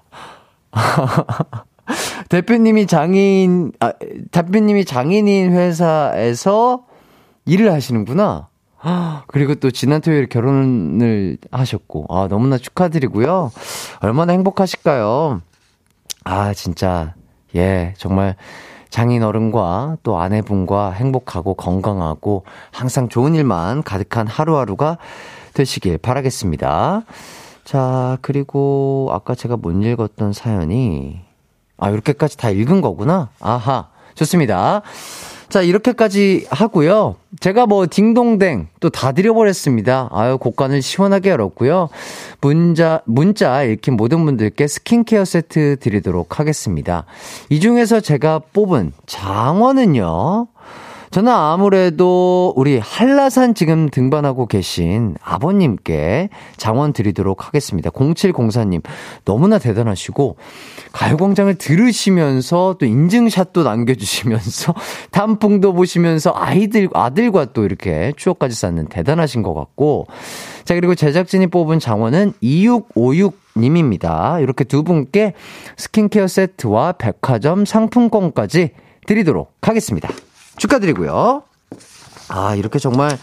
대표님이 장인, 아, 대표님이 장인인 회사에서 일을 하시는구나. 그리고 또 지난 토요일 결혼을 하셨고, 아, 너무나 축하드리고요. 얼마나 행복하실까요? 아, 진짜, 예, 정말 장인 어른과 또 아내분과 행복하고 건강하고 항상 좋은 일만 가득한 하루하루가 되시길 바라겠습니다. 자, 그리고 아까 제가 못 읽었던 사연이, 아, 이렇게까지 다 읽은 거구나. 아하. 좋습니다. 자, 이렇게까지 하고요. 제가 뭐 딩동댕 또 다 드려버렸습니다. 아유, 곡간을 시원하게 열었고요. 문자, 문자 읽힌 모든 분들께 스킨케어 세트 드리도록 하겠습니다. 이 중에서 제가 뽑은 장원은요. 저는 아무래도 우리 한라산 지금 등반하고 계신 아버님께 장원 드리도록 하겠습니다. 0704님, 너무나 대단하시고, 가요광장을 들으시면서 또 인증샷도 남겨주시면서 단풍도 보시면서 아이들, 아들과 또 이렇게 추억까지 쌓는 대단하신 것 같고, 자, 그리고 제작진이 뽑은 장원은 2656 님입니다. 이렇게 두 분께 스킨케어 세트와 백화점 상품권까지 드리도록 하겠습니다. 축하드리고요. 아, 이렇게 정말,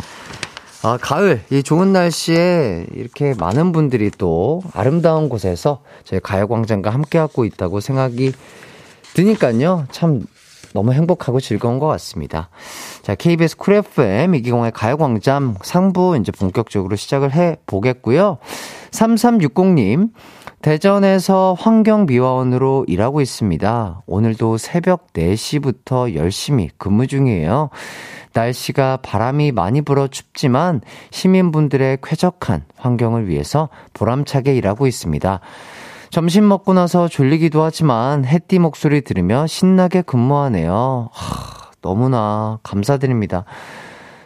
아, 가을, 이 좋은 날씨에 이렇게 많은 분들이 또 아름다운 곳에서 저희 가요광장과 함께하고 있다고 생각이 드니까요. 참 너무 행복하고 즐거운 것 같습니다. 자, KBS 쿨 FM 이기공의 가요광장 상부 이제 본격적으로 시작을 해 보겠고요. 3360님, 대전에서 환경미화원으로 일하고 있습니다. 오늘도 새벽 4시부터 열심히 근무 중이에요. 날씨가 바람이 많이 불어 춥지만 시민분들의 쾌적한 환경을 위해서 보람차게 일하고 있습니다. 점심 먹고 나서 졸리기도 하지만 햇띠 목소리 들으며 신나게 근무하네요. 하, 너무나 감사드립니다.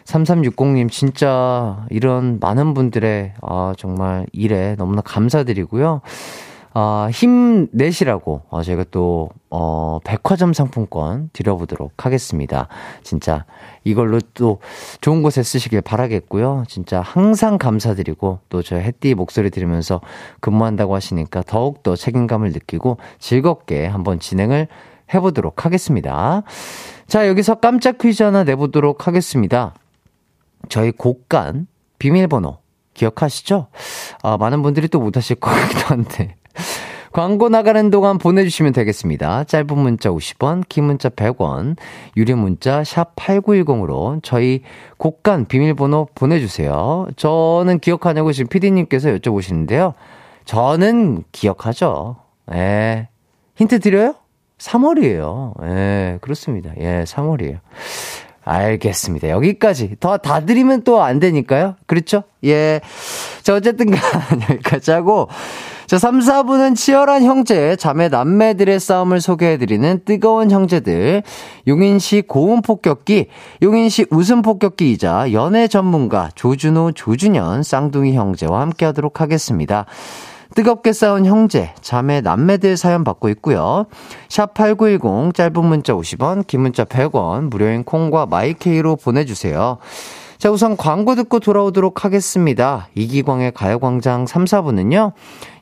3360님, 진짜 이런 많은 분들의, 아, 정말 일에 너무나 감사드리고요. 아, 힘내시라고, 어, 저희가 또, 어, 백화점 상품권 드려보도록 하겠습니다. 진짜 이걸로 또 좋은 곳에 쓰시길 바라겠고요. 진짜 항상 감사드리고, 또 저희 햇띠 목소리 들으면서 근무한다고 하시니까 더욱더 책임감을 느끼고 즐겁게 한번 진행을 해보도록 하겠습니다. 자, 여기서 깜짝 퀴즈 하나 내보도록 하겠습니다. 저희 곡간 비밀번호 기억하시죠? 아, 많은 분들이 또 못하실 것 같기도 한데. 광고 나가는 동안 보내주시면 되겠습니다. 짧은 문자 50원, 긴 문자 100원, 유료 문자 샵 8910으로 저희 곡간 비밀번호 보내주세요. 저는 기억하냐고 지금 피디님께서 여쭤보시는데요. 저는 기억하죠. 예. 힌트 드려요? 3월이에요. 예, 그렇습니다. 예, 3월이에요. 알겠습니다. 여기까지. 더 다 드리면 또 안 되니까요. 그렇죠? 예. 자, 어쨌든 간 여기까지 하고. 자, 3, 4부는 치열한 형제, 자매, 남매들의 싸움을 소개해드리는 뜨거운 형제들. 용인시 고음 폭격기, 용인시 웃음 폭격기이자 연애 전문가 조준호, 조준현, 쌍둥이 형제와 함께 하도록 하겠습니다. 뜨겁게 싸운 형제, 자매, 남매들 사연 받고 있고요. 샵 8910 짧은 문자 50원, 긴 문자 100원, 무료인 콩과 마이케이로 보내주세요. 자, 우선 광고 듣고 돌아오도록 하겠습니다. 이기광의 가요광장 3, 4부는요.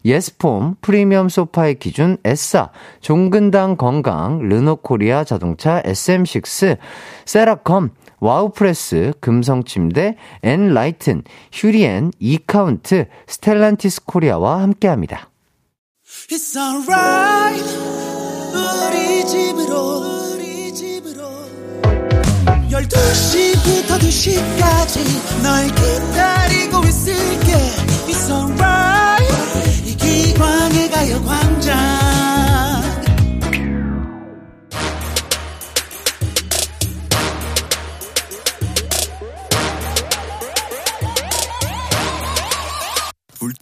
예스폼, 프리미엄 소파의 기준, 에싸, 종근당 건강, 르노코리아 자동차, SM6, 세라컴, 와우프레스, 금성침대, 엔라이튼, 휴리엔, 이카운트, 스텔란티스 코리아와 함께합니다. It's alright. 우리 집으로 우리 집으로. 12시부터 2시까지 널 기다리고 있을게. It's alright. 이기광의 가요광장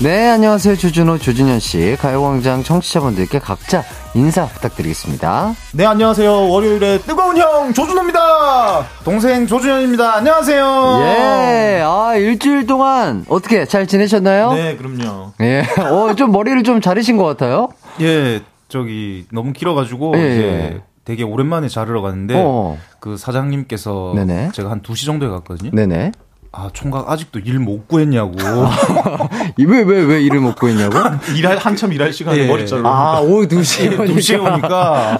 네, 안녕하세요. 주준호, 조준현 씨. 가요광장 청취자분들께 각자 인사 부탁드리겠습니다. 네, 안녕하세요. 월요일에 뜨거운 형, 조준호입니다. 동생 조준현입니다. 안녕하세요. 예, 아, 일주일 동안 어떻게 잘 지내셨나요? 네, 그럼요. 예, 어, 좀 머리를 좀 자르신 것 같아요? 예, 저기, 너무 길어가지고, 예, 이제 예. 되게 오랜만에 자르러 갔는데, 어. 그 사장님께서 네네. 제가 한 2시 정도에 갔거든요. 네네. 아, 총각 아직도 일 못 구했냐고. 이 왜, 왜, 왜 일을 못 구했냐고? 일할, 한참 일할 시간에 예. 머리 자르고. 아, 오후 2시에 오니까. 2시에 오니까.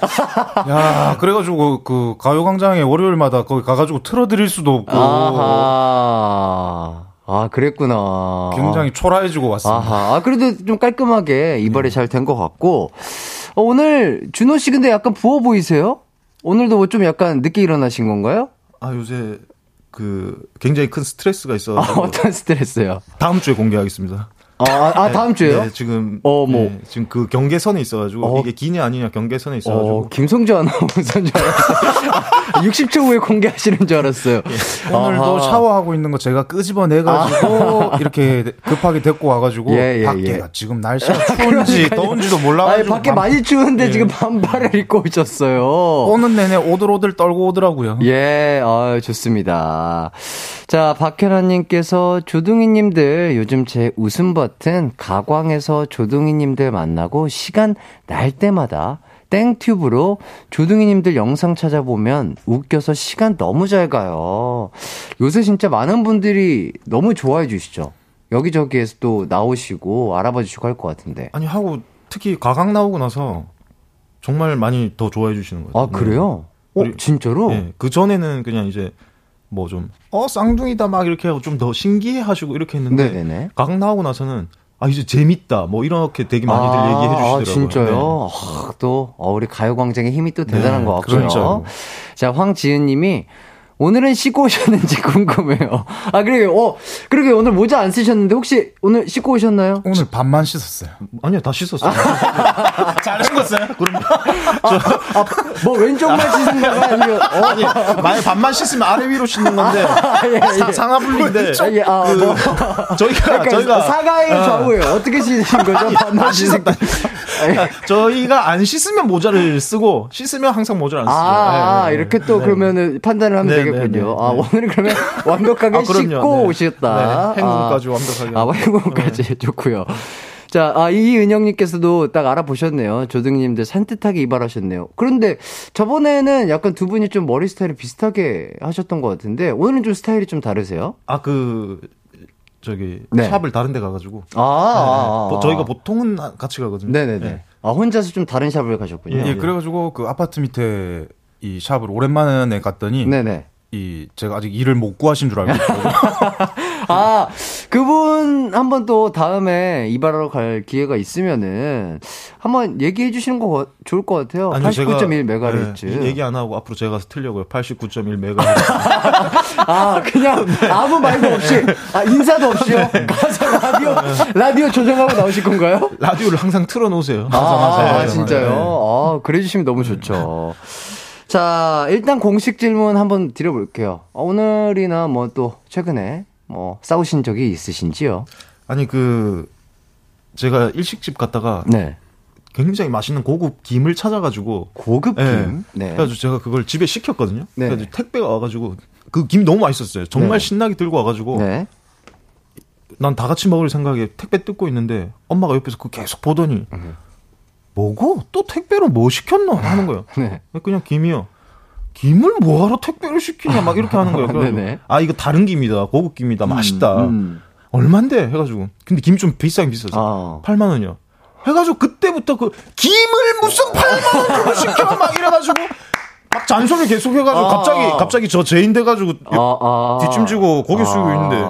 야, 그래가지고, 그, 가요광장에 월요일마다 거기 가가지고 틀어드릴 수도 없고. 아하. 아, 그랬구나. 굉장히 초라해지고 왔습니다. 아하. 아, 그래도 좀 깔끔하게 이발이 잘된 것 같고. 어, 오늘, 준호 씨 근데 약간 부어 보이세요? 오늘도 뭐 좀 약간 늦게 일어나신 건가요? 아, 요새, 그, 굉장히 큰 스트레스가 아, 있어서. 어떤 스트레스요? 다음 주에 공개하겠습니다. 아, 아, 다음 주에요? 네, 지금. 어, 뭐. 네, 지금 그 경계선에 있어가지고. 어. 이게 기냐 아니냐 경계선에 있어가지고. 어, 김성주 아나운서인 줄 알았어요. 60초 후에 공개하시는 줄 알았어요. 오늘도 아하. 샤워하고 있는 거 제가 끄집어내가지고 이렇게 급하게 데리고 와가지고 예, 예, 밖에가 예. 지금 날씨가 추운지 더운지도 몰라가지고 아니, 밖에 반- 많이 추운데 예. 지금 반팔을 입고 오셨어요. 오는 내내 오들오들 떨고 오더라고요. 예, 아 좋습니다. 자, 박현아님께서 조둥이님들 요즘 제 웃음 버튼 가광에서 조둥이님들 만나고 시간 날 때마다 땡튜브로 조둥이님들 영상 찾아보면 웃겨서 시간 너무 잘 가요. 요새 진짜 많은 분들이 너무 좋아해 주시죠. 여기저기에서 또 나오시고 알아봐 주시고 할 것 같은데. 아니 하고 특히 가강 나오고 나서 정말 많이 더 좋아해 주시는 거예요. 아, 그래요? 어, 진짜로? 네. 그 전에는 그냥 이제 뭐 좀 어 쌍둥이다 막 이렇게 하고 좀 더 신기해 하시고 이렇게 했는데 네네네. 가강 나오고 나서는 아 이제 재밌다 뭐 이렇게 되게 많이들 얘기해 주시더라고요. 아, 진짜요? 네. 아, 또, 어, 우리 가요광장의 힘이 또 대단한 네, 것 같고요. 그러니까요. 자, 황지은 님이 오늘은 씻고 오셨는지 궁금해요. 아, 그러게요. 어, 그러게 오늘 모자 안 쓰셨는데 혹시 오늘 씻고 오셨나요? 오늘 반만 씻었어요. 아니요 다 씻었어요. 잘 씻었어요? 그럼 뭐 왼쪽만 씻은 거가 아니면, 어, 아니 만약 반만 씻으면 아래 위로 씻는 건데 예, 예. 사- 상하분리인데 아, 예, 아, 그, 뭐. 저희가 그러니까 저희가 사가의 좌우예요. 어떻게 씻으신 거죠? 다 반만 씻은 거. 씻었다니까. 저희가 안 씻으면 모자를 쓰고 씻으면 항상 모자를 안 쓰죠. 아, 네, 네, 이렇게 네. 또 네. 그러면은 판단을 하면 네, 되겠군요. 네, 네, 아, 네. 오늘은 그러면 완벽하게 아, 그럼요. 씻고 네. 오셨다. 네, 행군까지 완벽하게 아. 행군까지 좋고요. 자, 아, 이은영님께서도 딱 알아보셨네요. 조등님들 산뜻하게 이발하셨네요. 그런데 저번에는 약간 두 분이 좀 머리 스타일이 비슷하게 하셨던 것 같은데 오늘은 좀 스타일이 좀 다르세요? 아, 그, 저기, 네. 샵을 다른 데 가가지고. 아, 아, 아, 뭐 저희가 보통은 같이 가거든요. 네네네. 네. 아, 혼자서 좀 다른 샵을 가셨군요. 네. 예, 그래가지고 그 아파트 밑에 이 샵을 오랜만에 갔더니 네네. 이 제가 아직 일을 못 구하신 줄 알고 있거든요. 아, 그분 한번 또 다음에 이발하러 갈 기회가 있으면은 한번 얘기해 주시는 거 좋을 것 같아요. 89.1 메가헤르츠. 네, 얘기 안 하고 앞으로 제가 틀려고요. 89.1 메가. 아, 그냥 아무 말도 없이, 아, 인사도 없이요? 가서 라디오, 라디오 조정하고 나오실 건가요? 라디오를 항상 틀어놓으세요. 아, 아, 네. 진짜요? 아, 그래 주시면 너무 좋죠. 자, 일단 공식 질문 한번 드려볼게요. 어, 오늘이나 뭐 또 최근에 뭐 싸우신 적이 있으신지요? 아니, 그, 제가 일식집 갔다가 네. 굉장히 맛있는 고급 김을 찾아가지고. 고급 김? 네. 네. 그래가지고 제가 그걸 집에 시켰거든요. 네. 그래가지고 택배가 와가지고 그 김 너무 맛있었어요. 정말 네. 신나게 들고 와가지고. 네. 난다 같이 먹을 생각에 택배 뜯고 있는데 엄마가 옆에서 그 계속 보더니 뭐고 또 택배로 뭐 시켰노 하는 거예요. 네. 그냥 김이요. 김을 뭐하러 택배를 시키냐 막 이렇게 하는 거예요. 그래가지고 네네. 아 이거 다른 김이다 고급 김이다 맛있다. 음. 얼만데 해가지고 근데 김 좀 비싸긴 비싸죠. 아. 8만 원이요. 해가지고 그때부터 그 김을 무슨 8만 원 주고 시켜 막 이래가지고 막 잔소리 계속 해가지고 아. 갑자기 갑자기 저 죄인 돼가지고 아, 아. 뒷짐지고 고개 숙이고 아. 있는데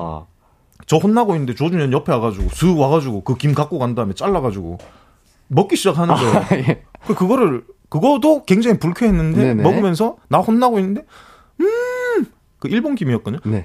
저 혼나고 있는데 조준현 옆에 와가지고 슥 와가지고 그 김 갖고 간 다음에 잘라가지고 먹기 시작하는 거예요. 예. 그 그거를 그거도 굉장히 불쾌했는데 네네. 먹으면서 나 혼나고 있는데 음 그 일본 김이었거든요. 네.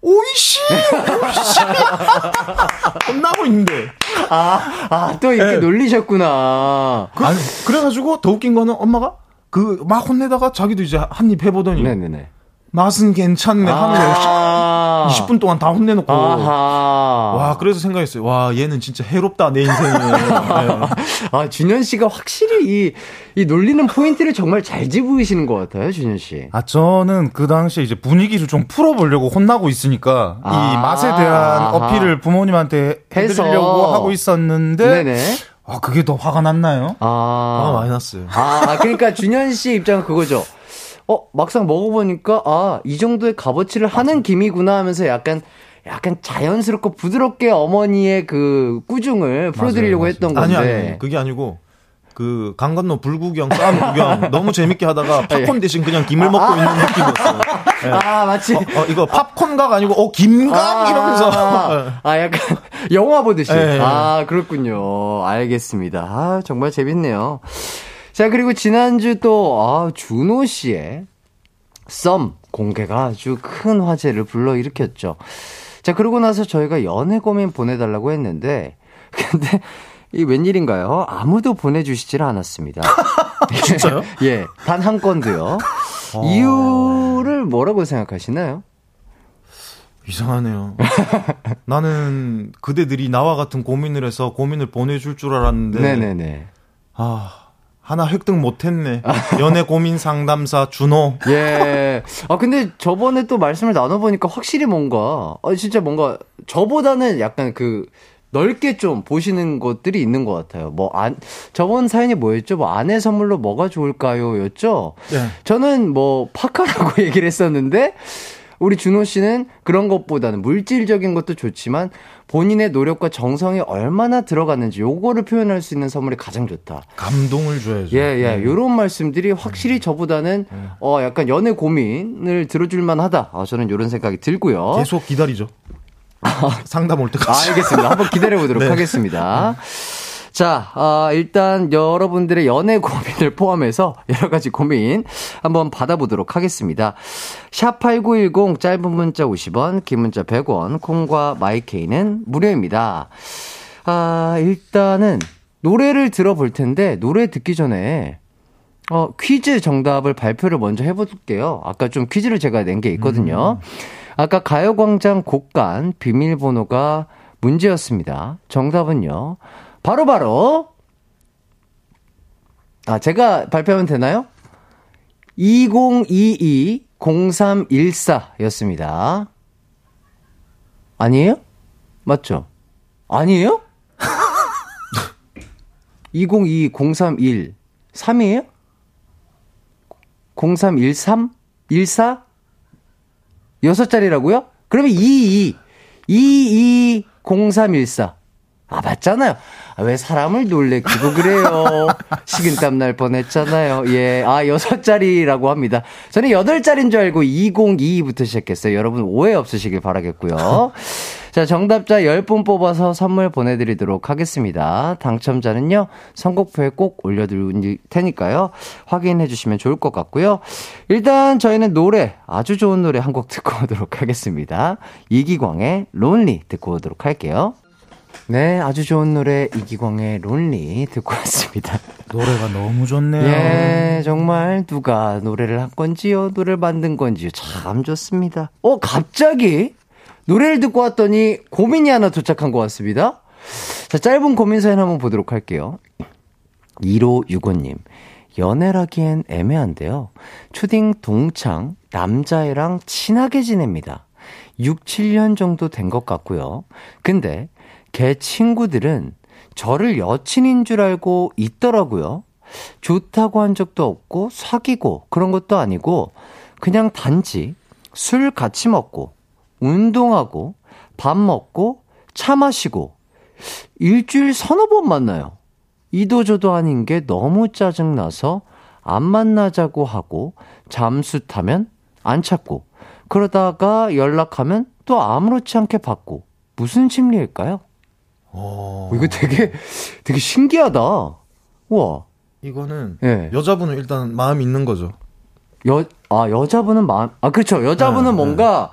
오이시 오이시 혼나고 있는데 아, 아, 또 이렇게 네. 놀리셨구나. 아니, 그래가지고 더 웃긴 거는 엄마가 그 막 혼내다가 자기도 이제 한 입 해보더니 네네네. 맛은 괜찮네 하는. 아. 20분 동안 다 혼내놓고 아하. 와 그래서 생각했어요. 와 얘는 진짜 해롭다 내 인생에. 네. 아, 준현 씨가 확실히 이, 이 놀리는 포인트를 정말 잘 집으시는 것 같아요, 준현 씨. 아 저는 그 당시에 이제 분위기를 좀 풀어보려고 혼나고 있으니까 아. 이 맛에 대한. 어필을 부모님한테 해서. 해드리려고 하고 있었는데 네네. 아 그게 더 화가 났나요? 아 아. 많이 났어요. 아, 그러니까 준현 씨 입장은 그거죠. 어, 막상 먹어보니까, 아, 이 정도의 값어치를 하는 김이구나 하면서 약간, 약간 자연스럽고 부드럽게 어머니의 그 꾸중을 풀어드리려고 했던 건데. 아니 아니 그게 아니고 그 강 건너 불구경 싸움 구경 너무 재밌게 하다가 팝콘 대신 그냥 김을 먹고 있는 느낌이었어요. 예. 아, 마치. 어, 어, 이거 팝콘각 아니고 어 김각 이러면서 아, 아, 약간 영화 보듯이. 예, 예. 아, 그렇군요. 알겠습니다. 아, 정말 재밌네요. 자, 그리고 지난주 또, 아, 준호 씨의 썸 공개가 아주 큰 화제를 불러일으켰죠. 자, 그러고 나서 저희가 연애 고민 보내달라고 했는데, 근데, 이 웬일인가요? 아무도 보내주시질 않았습니다. 진짜요? 예, 단 한 건도요. 이유를 뭐라고 생각하시나요? 이상하네요. 나는 그대들이 나와 같은 고민을 해서 고민을 보내줄 줄 알았는데 네네네. 아 하나 획득 못했네. 연애 고민 상담사 준호. 예. 아, 근데 저번에 또 말씀을 나눠보니까 확실히 뭔가, 아, 진짜 뭔가, 저보다는 약간 그, 넓게 좀 보시는 것들이 있는 것 같아요. 뭐, 안, 저번 사연이 뭐였죠? 뭐, 아내 선물로 뭐가 좋을까요? 였죠? 네. 저는 뭐, 파카라고 얘기를 했었는데, 우리 준호 씨는 그런 것보다는 물질적인 것도 좋지만 본인의 노력과 정성이 얼마나 들어갔는지 요거를 표현할 수 있는 선물이 가장 좋다. 감동을 줘야죠. 예, 예. 네. 요런 말씀들이 확실히 저보다는 어 약간 연애 고민을 들어줄 만하다. 아, 저는 요런 생각이 들고요. 계속 기다리죠. 상담 올 때까지. 아, 알겠습니다. 한번 기다려 보도록 네. 하겠습니다. 자, 아, 일단 여러분들의 연애 고민을 포함해서 여러 가지 고민 한번 받아보도록 하겠습니다. 샵8910 짧은 문자 50원, 긴 문자 100원, 콩과 마이케이는 무료입니다. 아, 일단은 노래를 들어볼 텐데 노래 듣기 전에 어, 퀴즈 정답을 발표를 먼저 해볼게요. 아까 좀 퀴즈를 제가 낸 게 있거든요. 아까 가요광장 곡간 비밀번호가 문제였습니다. 정답은요. 바로 바로, 아, 제가 발표하면 되나요? 2022-0314 였습니다. 아니에요? 맞죠? 아니에요? 2022-031 3이에요? 0313? 14? 여섯 자리라고요? 그러면 22. 220314. 아, 맞잖아요. 아, 왜 사람을 놀래키고 그래요? 식은땀 날 뻔했잖아요. 예. 아, 여섯 자리라고 합니다. 저는 여덟 자리인 줄 알고 2022부터 시작했어요. 여러분 오해 없으시길 바라겠고요. 자, 정답자 10분 뽑아서 선물 보내드리도록 하겠습니다. 당첨자는요, 선곡표에 꼭 올려둘 테니까요, 확인해 주시면 좋을 것 같고요. 일단 저희는 노래, 아주 좋은 노래 한 곡 듣고 오도록 하겠습니다. 이기광의 론리 듣고 오도록 할게요. 네, 아주 좋은 노래 이기광의 론리 듣고 왔습니다. 노래가 너무 좋네요. 예, 정말 누가 노래를 한 건지요, 노래를 만든 건지요. 참 좋습니다. 어, 갑자기 노래를 듣고 왔더니 고민이 하나 도착한 것 같습니다. 자, 짧은 고민 사연 한번 보도록 할게요. 1565님. 연애라기엔 애매한데요. 초딩 동창 남자애랑 친하게 지냅니다. 6, 7년 정도 된 것 같고요. 근데 걔 친구들은 저를 여친인 줄 알고 있더라고요. 좋다고 한 적도 없고 사귀고 그런 것도 아니고 그냥 단지 술 같이 먹고 운동하고 밥 먹고 차 마시고 일주일 서너 번 만나요. 이도저도 아닌 게 너무 짜증나서 안 만나자고 하고 잠수 타면 안 찾고 그러다가 연락하면 또 아무렇지 않게 받고 무슨 심리일까요? 어, 이거 되게 되게 신기하다. 우와. 이거는 예. 여자분은 일단 마음이 있는 거죠. 여, 아, 여자분은 마음, 아, 그렇죠. 여자분은 네, 뭔가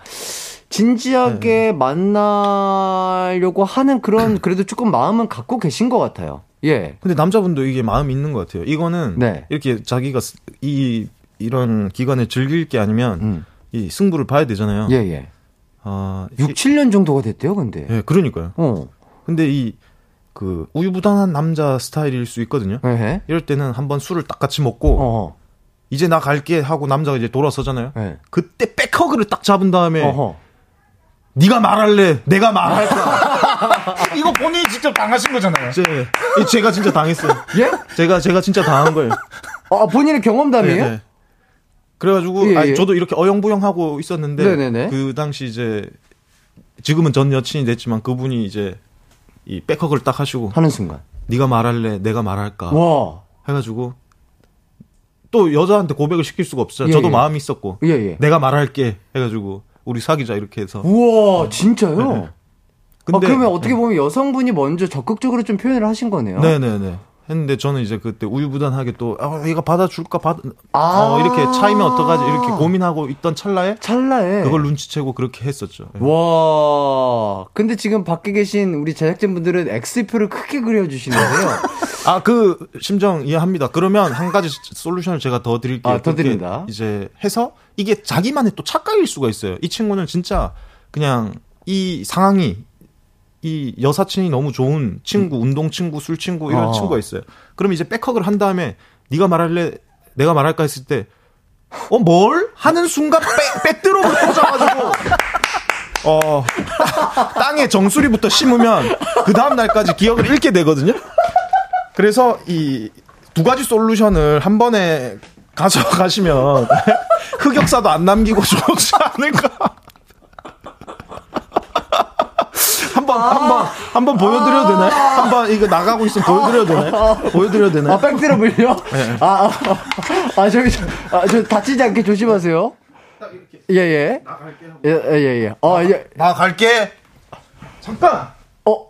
진지하게 만나려고 하는 그런, 그래도 조금 마음은 갖고 계신 것 같아요. 예. 근데 남자분도 이게 마음이 있는 것 같아요. 이거는 네. 이렇게 자기가 스- 이 이런 기간을 즐길 게 아니면 음. 이 승부를 봐야 되잖아요. 예, 예. 아, 6, 7년 정도가 됐대요, 근데. 예, 그러니까요. 어. 근데 이 그 우유부단한 남자 스타일일 수 있거든요. 예. 이럴 때는 한번 술을 딱 같이 먹고 어. 이제 나 갈게 하고 남자가 이제 돌아서잖아요. 예. 그때 백허그를 딱 잡은 다음에 어허. 네가 말할래, 내가 말할까. 이거 본인이 직접 당하신 거잖아요. 제, 이 제가 진짜 당했어요. 예? 제가 제가 진짜 당한 거예요. 아, 본인의 경험담이에요? 네, 네. 그래가지고 예, 아니, 예. 저도 이렇게 어영부영하고 있었는데 네네네. 그 당시 이제 지금은 전 여친이 됐지만 그분이 이제 이 백허그를 딱 하시고 하는 순간. 네가 말할래, 내가 말할까 와. 해가지고 또 여자한테 고백을 시킬 수가 없어요. 예, 저도 예. 마음이 있었고 예, 예. 내가 말할게 해가지고 우리 사귀자 이렇게 해서. 우와, 진짜요? 네. 아, 그러면 어떻게 보면 여성분이 먼저 적극적으로 좀 표현을 하신 거네요. 네네네. 했는데 저는 이제 그때 우유부단하게 또, 아, 얘가 받아줄까, 받, 아. 어, 이렇게 차이면 어떡하지, 이렇게 고민하고 있던 찰나에 찰나에. 그걸 눈치채고 그렇게 했었죠. 예. 와. 근데 지금 밖에 계신 우리 제작진분들은 X표를 크게 그려주시는데요. 아, 그, 심정 이해합니다. 그러면 한 가지 솔루션을 제가 더 드릴게요. 아, 더 드립니다. 이제 해서 이게 자기만의 또 착각일 수가 있어요. 이 친구는 진짜 그냥 이 상황이 이 여사친이 너무 좋은 친구, 운동 친구, 술 친구 이런 어. 친구가 있어요. 그럼 이제 백허그를 한 다음에 네가 말할래, 내가 말할까 했을 때 어, 뭘? 하는 순간 백, 백드롭을 꽂아가지고 어, 땅에 정수리부터 심으면 그 다음 날까지 기억을 잃게 되거든요. 그래서 이 두 가지 솔루션을 한 번에 가져가시면 흑역사도 안 남기고 좋지 않을까. 한번 한번 한번 보여드려도 되나요? 한번 이거 나가고 있으면 보여드려도 되나요? 보여드려도 되나요? 아, 백드로 물려? 네. 아, 아, 아, 저기, 저, 아, 저 다치지 않게 조심하세요. 예, 예. 예, 예, 예, 예. 어, 예. 나 갈게. 잠깐. 어,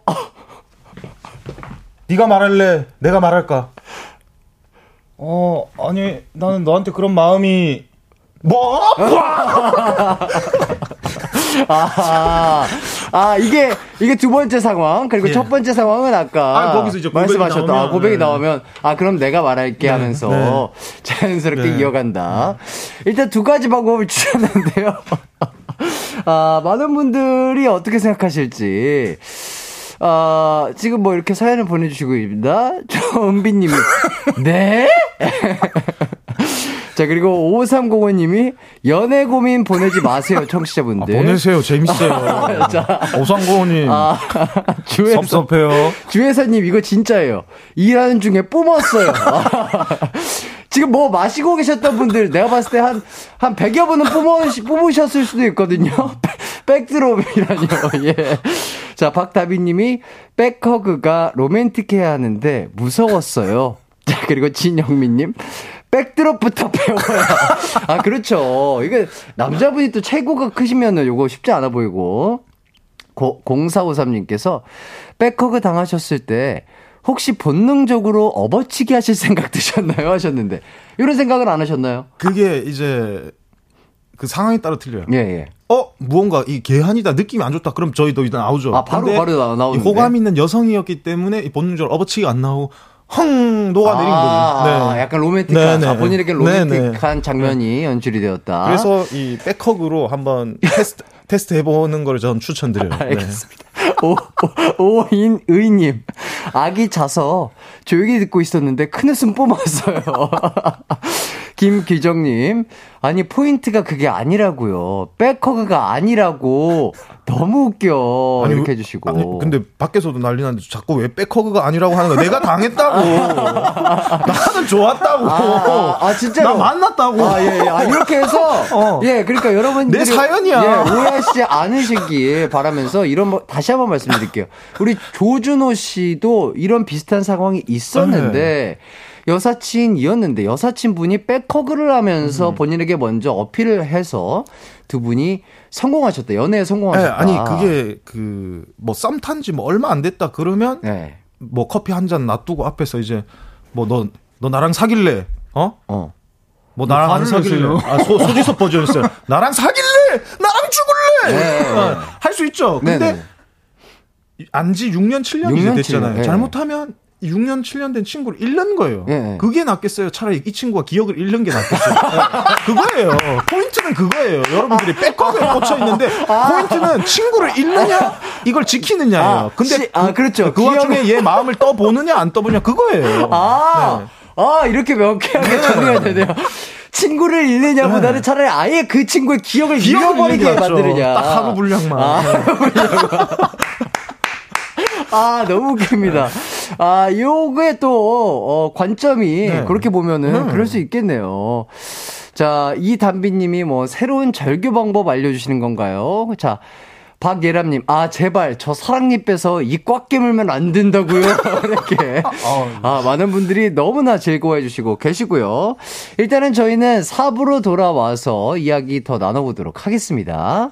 네가 말할래? 내가 말할까? 어, 아니, 나는 너한테 그런 마음이. 뭐? 아, 아, 이게, 이게 두 번째 상황. 그리고 예. 첫 번째 상황은 아까. 아, 거기서 이제 고백이 말씀하셨던, 나오면, 아, 고백이 네. 나오면, 아, 그럼 내가 말할게 하면서 자연스럽게 네. 이어간다. 일단 두 가지 방법을 주셨는데요. 아, 많은 분들이 어떻게 생각하실지. 아, 지금 뭐 이렇게 사연을 보내주시고 있습니다. 조은비님이, 네? 자, 그리고 5305님이 연애 고민 보내지 마세요, 청취자분들. 아, 보내세요. 재밌어요. 자, 오상고님. 아, 주회사, 섭섭해요. 주회사님, 이거 진짜예요. 일하는 중에 뿜었어요. 지금 뭐 마시고 계셨던 분들, 내가 봤을 때 한, 한 100여 분은 뿜으, 뿜으셨을 수도 있거든요. 백드롭이라뇨, 예. 자, 박다비 님이 백허그가 로맨틱해야 하는데 무서웠어요. 자, 그리고 진영민 님. 백드롭부터 배워야. 아, 그렇죠. 이게 남자분이 또 체구가 크시면은 요거 쉽지 않아 보이고. 고, 0453님께서 백허그 당하셨을 때 혹시 본능적으로 업어치기 하실 생각 드셨나요? 하셨는데. 이런 생각은 안 하셨나요? 그게 이제 그 상황에 따라 틀려요. 예, 예. 어 무언가 이 괴한이다 느낌이 안 좋다 그럼 저희도 일단 나오죠. 아, 바로, 바로 나- 이 나오는데. 호감 있는 여성이었기 때문에 이 본능적으로 업어치기가 안 나오고 헝 녹아내린 아, 거죠. 네. 약간 로맨틱한, 네, 아, 네. 본인에게 네, 로맨틱한 네. 장면이 연출이 되었다. 그래서 이 백허그로 한번 테스트 테스트 해보는 걸 전 추천드려요. 네. 알겠습니다. 오, 오, 오인의님. 아기 자서 조용히 듣고 있었는데 큰 웃음 뿜었어요. 김규정님. 아니, 포인트가 그게 아니라고요. 백허그가 아니라고. 너무 웃겨. 아니, 이렇게 해주시고. 아니, 근데 밖에서도 난리 났는데 자꾸 왜 백허그가 아니라고 하는 거야? 내가 당했다고. 나는 좋았다고. 아, 아, 아, 진짜로? 나 만났다고. 아, 예, 예. 아, 이렇게 해서. 어. 예, 그러니까 여러분들이. 내 사연이야. 예, 오해하시지 않으시길 바라면서 이런, 뭐- 다시 한번 말씀드릴게요. 우리 조준호 씨도 이런 비슷한 상황이 있었는데. 네. 여사친이었는데 여사친 분이 백허그를 하면서 음. 본인에게 먼저 어필을 해서 두 분이 성공하셨다. 연애에 네, 성공하셨다. 아니 그게 그 뭐 썸 탄지 뭐 얼마 안 됐다 그러면 네. 뭐 커피 한 잔 놔두고 앞에서 이제 뭐너너 나랑 사귈래? 어? 어. 뭐 나랑 안 사귈래? 아, 소, 소지섭 버전이었어요. 나랑 사귈래? 나랑 죽을래? 네. 할수 있죠. 근데 네 네. 안지 6년, 7년이 6년, 됐잖아요. 7년, 예. 잘못하면 6년, 7년 된 친구를 잃는 거예요. 예, 예. 그게 낫겠어요. 차라리 이 친구가 기억을 잃는 게 낫겠어요. 예. 그거예요. 포인트는 그거예요. 여러분들이 백업에 꽂혀 있는데 포인트는 친구를 잃느냐, 이걸 지키느냐예요. 아, 근데 시- 아, 그렇죠. 그 와중에 얘 마음을 떠보느냐, 안 떠보느냐, 그거예요. 아, 네. 아, 이렇게 명쾌하게 정리가 되네요. 친구를 잃느냐보다는 차라리 아예 그 친구의 기억을 기억을 잃어버리게 낫죠. 만드느냐. 딱 하루 분량만. 아, 네. 아, 너무 웃깁니다. 아, 요게 또, 어, 관점이 네. 그렇게 보면은 네. 그럴 수 있겠네요. 자, 이 담비님이 뭐 새로운 절교 방법 알려주시는 건가요? 자, 박예람님, 아, 제발, 저 사랑니 빼서 이 꽉 깨물면 안 된다고요? 이렇게. 아, 많은 분들이 너무나 즐거워해 주시고 계시고요. 일단은 저희는 4부로 돌아와서 이야기 더 나눠보도록 하겠습니다.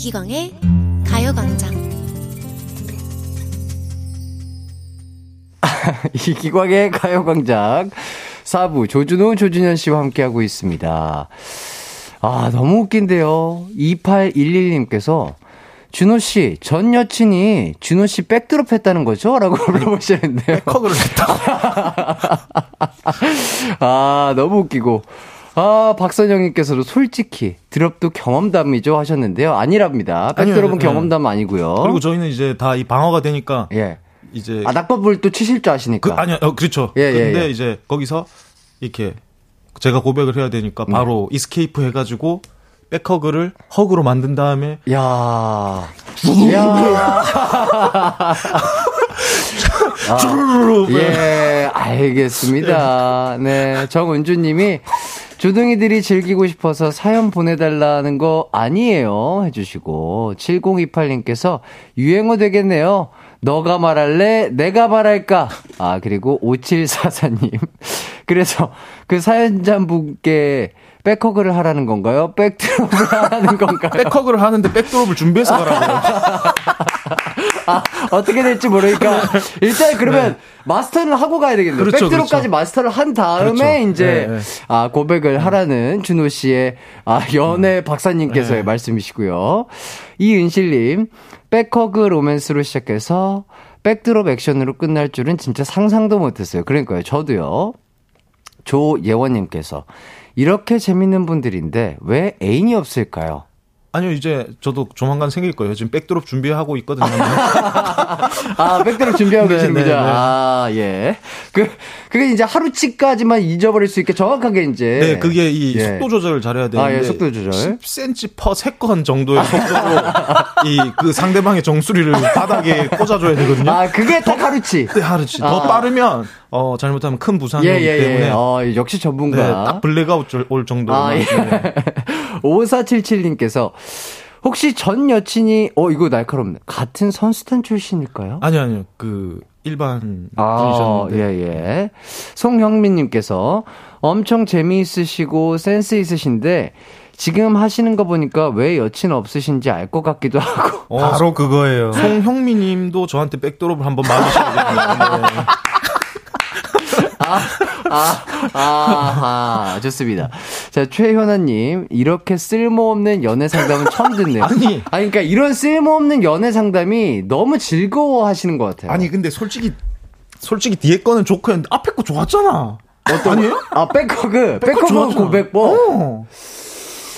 이기광의 가요광장 이기광의 가요광장 4부 조준호, 조준현 씨와 함께하고 있습니다. 아, 너무 웃긴데요. 2811님께서 준호 씨, 전 여친이 준호 씨 백드롭 했다는 거죠? 라고 물어보시는데요. 백허그를 했다. 아, 너무 웃기고. 아, 박선영님께서도 솔직히 드롭도 경험담이죠 하셨는데요. 아니랍니다. 아니요, 백드롭은 네. 경험담 아니고요. 그리고 저희는 이제 다 이 방어가 되니까 예. 이제 아, 낙법을 또 치실 줄 아시니까. 그, 아니요, 어, 그렇죠. 예, 예, 근데 예. 이제 거기서 이렇게 제가 고백을 해야 되니까 바로 음. escape 해가지고 백허그를 hug로 만든 다음에 야. 야. 쭈루루루 예, 알겠습니다. 네, 정은주님이 조둥이들이 즐기고 싶어서 사연 보내달라는 거 아니에요. 해주시고, 7028님께서 유행어 되겠네요. 너가 말할래? 내가 말할까? 아, 그리고 5744님. 그래서 그 사연자분께 백허그를 하라는 건가요? 백드롭을 하라는 건가요? 백허그를 하는데 백드롭을 준비해서 가라고. 아, 어떻게 될지 모르니까 일단 그러면 마스터는 하고 가야 되겠네요. 네. 그렇죠, 백드롭까지 그렇죠. 마스터를 한 다음에 그렇죠. 이제 네, 네. 아 고백을 하라는 준호 씨의 아 연애 박사님께서의 네. 말씀이시고요. 이은실님 백허그 로맨스로 시작해서 백드롭 액션으로 끝날 줄은 진짜 상상도 못했어요. 그러니까요, 저도요. 조예원님께서 이렇게 재밌는 분들인데 왜 애인이 없을까요? 아니요, 이제 저도 조만간 생길 거예요. 지금 백드롭 준비하고 있거든요. 아, 백드롭 준비하고 네, 계시는 네, 거죠? 네. 아, 예. 그, 그게 이제 하루치까지만 잊어버릴 수 있게 정확하게 이제. 네, 그게 이 예. 속도 조절을 잘해야 되는데 아, 예, 속도 조절. 10cm per second 정도의 속도로 이 그 상대방의 정수리를 바닥에 꽂아줘야 되거든요. 아, 그게 딱 하루치. 네, 하루치. 더 아. 빠르면 어 잘못하면 큰 부상이 예, 오기 예, 때문에 예. 어, 역시 네, 전문가. 딱 블랙아웃 올 정도로. 아, 예. 5477님께서 혹시 전 여친이, 어, 이거 날카롭네. 같은 선수단 출신일까요? 아니요, 아니요. 그 일반 아, 분이셨는데. 예, 예. 송형민 님께서 엄청 재미있으시고 센스 있으신데 지금 하시는 거 보니까 왜 여친 없으신지 알 것 같기도 하고. 어, 바로 그거예요. 송형미님도 저한테 백드롭을 한번 맞으시거든요. 네. 아, 아, 아, 좋습니다. 자, 최현아님, 이렇게 쓸모없는 연애 상담은 처음 듣네요. 아니. 아니, 그러니까 이런 쓸모없는 연애 상담이 너무 즐거워 하시는 것 같아요. 아니 근데 솔직히 솔직히 뒤에 거는 최고였는데 앞에 거 좋았잖아. 아니에요? 아, 백허그, 백허그. 고백법. 어.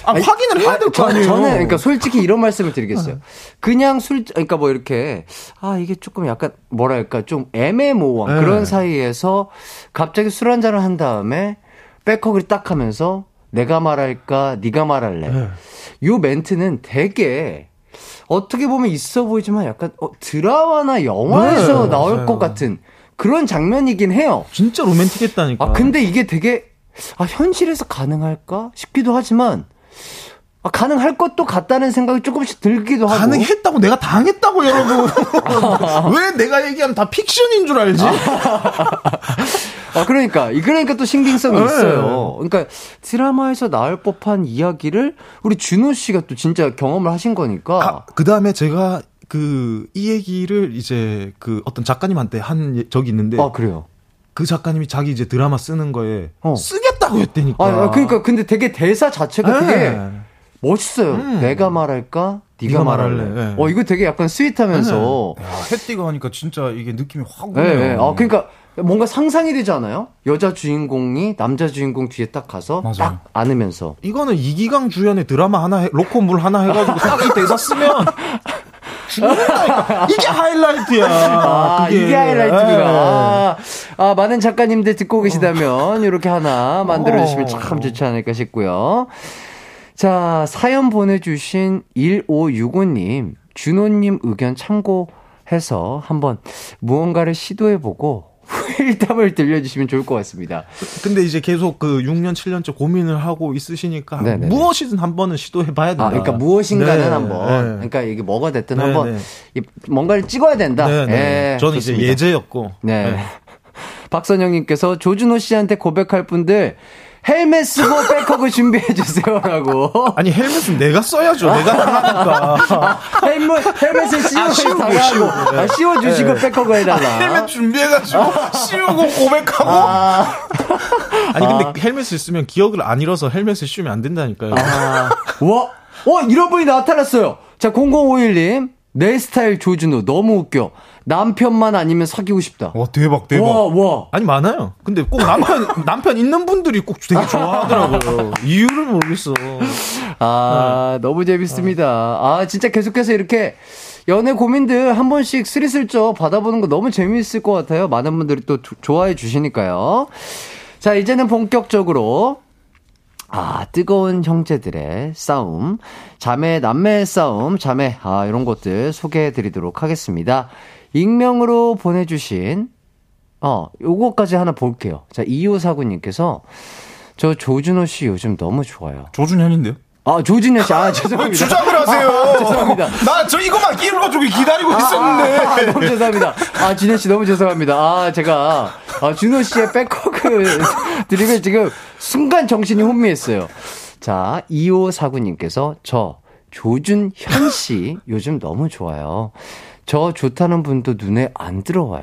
아, 아니, 확인을 해야 될거 저- 아니에요. 저는 그러니까 솔직히 이런 말씀을 드리겠어요. 그냥 술 그러니까 뭐 이렇게 아 이게 조금 약간 뭐랄까 좀 애매모호한 네. 그런 사이에서 갑자기 술 한 잔을 한 다음에 백허그를 딱 하면서 내가 말할까 네가 말할래. 네. 요 멘트는 되게 어떻게 보면 있어 보이지만 약간 어, 드라마나 영화에서 네, 나올 맞아요. 것 같은 그런 장면이긴 해요. 진짜 로맨틱했다니까. 아, 근데 이게 되게, 아, 현실에서 가능할까? 싶기도 하지만, 아, 가능할 것도 같다는 생각이 조금씩 들기도 하고. 가능했다고 내가 당했다고 여러분. 왜 내가 얘기하면 다 픽션인 줄 알지? 아, 그러니까. 이- 그러니까 또 신빙성이 네. 있어요. 그러니까 드라마에서 나올 법한 이야기를 우리 준호 씨가 또 진짜 경험을 하신 거니까. 아, 그 다음에 제가 그 이 얘기를 이제 그 어떤 작가님한테 한 예- 적이 있는데 아, 그래요. 그 작가님이 자기 이제 드라마 쓰는 거에 어. 쓰겠 다고 했다니까. 아, 아, 그러니까 근데 되게 대사 자체가 네. 되게 멋있어요. 음. 내가 말할까? 네가 네가 말할래. 네. 어, 이거 되게 약간 스윗하면서. 야, 해띠가 하니까 진짜 이게 느낌이 확 네, 오네요. 네. 아, 그러니까 뭔가 상상이 되지 않아요? 여자 주인공이 남자 주인공 뒤에 딱 가서 맞아요. 딱 안으면서. 이거는 이기강 주연의 드라마 하나 해, 로코 물 하나 해가지고 딱 이 대사 쓰면 죽는다니까. 이게 하이라이트야. 아. 이게 하이라이트구나. 예. 아, 아, 많은 작가님들 듣고 계시다면 이렇게 하나 만들어주시면 어. 참 좋지 않을까 싶고요. 자, 사연 보내주신 1565님, 준호님 의견 참고해서 한번 무언가를 시도해보고 후일담을 들려주시면 좋을 것 같습니다. 근데 이제 계속 그 6년, 7년째 고민을 하고 있으시니까 네네네. 무엇이든 한 번은 시도해 봐야 된다. 아, 그러니까 무엇인가는 네, 한번, 네. 그러니까 이게 뭐가 됐든 네, 한번 네. 이 뭔가를 찍어야 된다. 네, 네. 예, 저는 좋습니다. 이제 예제였고. 네. 박선영님께서 조준호 씨한테 고백할 분들 헬멧 쓰고 백허그 준비해 주세요라고. 아니 헬멧은 내가 써야죠. 내가 당하니까. 헬멧 헬멧을 씌우고 씌우고, 당하고 씌우고, 네. 아, 씌워주시고 네. 백허그 해달라. 헬멧 준비해가지고 씌우고 고백하고. 아, 아니 근데 헬멧을 쓰면 기억을 안 잃어서 헬멧을 씌우면 안 된다니까요. 아, 와, 와 이런 분이 나타났어요. 자, 0051님. 내 스타일 조준호 너무 웃겨. 남편만 아니면 사귀고 싶다. 와 대박 대박. 와, 와. 아니 많아요. 근데 꼭 남편 남편 있는 분들이 꼭 되게 좋아하더라고요. 이유를 모르겠어. 아, 너무 재밌습니다. 아, 진짜 계속해서 이렇게 연애 고민들 한 번씩 스리슬쩍 받아보는 거 너무 재미있을 것 같아요. 많은 분들이 또 조- 좋아해 주시니까요. 자, 이제는 본격적으로 아, 뜨거운 형제들의 싸움, 자매, 남매의 싸움, 자매, 아, 이런 것들 소개해 드리도록 하겠습니다. 익명으로 보내주신, 어, 요거까지 하나 볼게요. 자, 2549님께서, 저 조준호 씨 요즘 너무 좋아요. 조준현인데요? 아, 조준현 씨, 아, 죄송합니다. 주작을 하세요. 아, 죄송합니다. 나 저 이거만 끼를 가지고 기다리고 아, 있었는데. 너무 죄송합니다. 아, 준현 씨 너무 죄송합니다. 아, 제가, 아, 준호 씨의 백허그 드리면 지금 순간 정신이 혼미했어요. 자, 2549님께서 저 조준현 씨 요즘 너무 좋아요. 저 좋다는 분도 눈에 안 들어와요.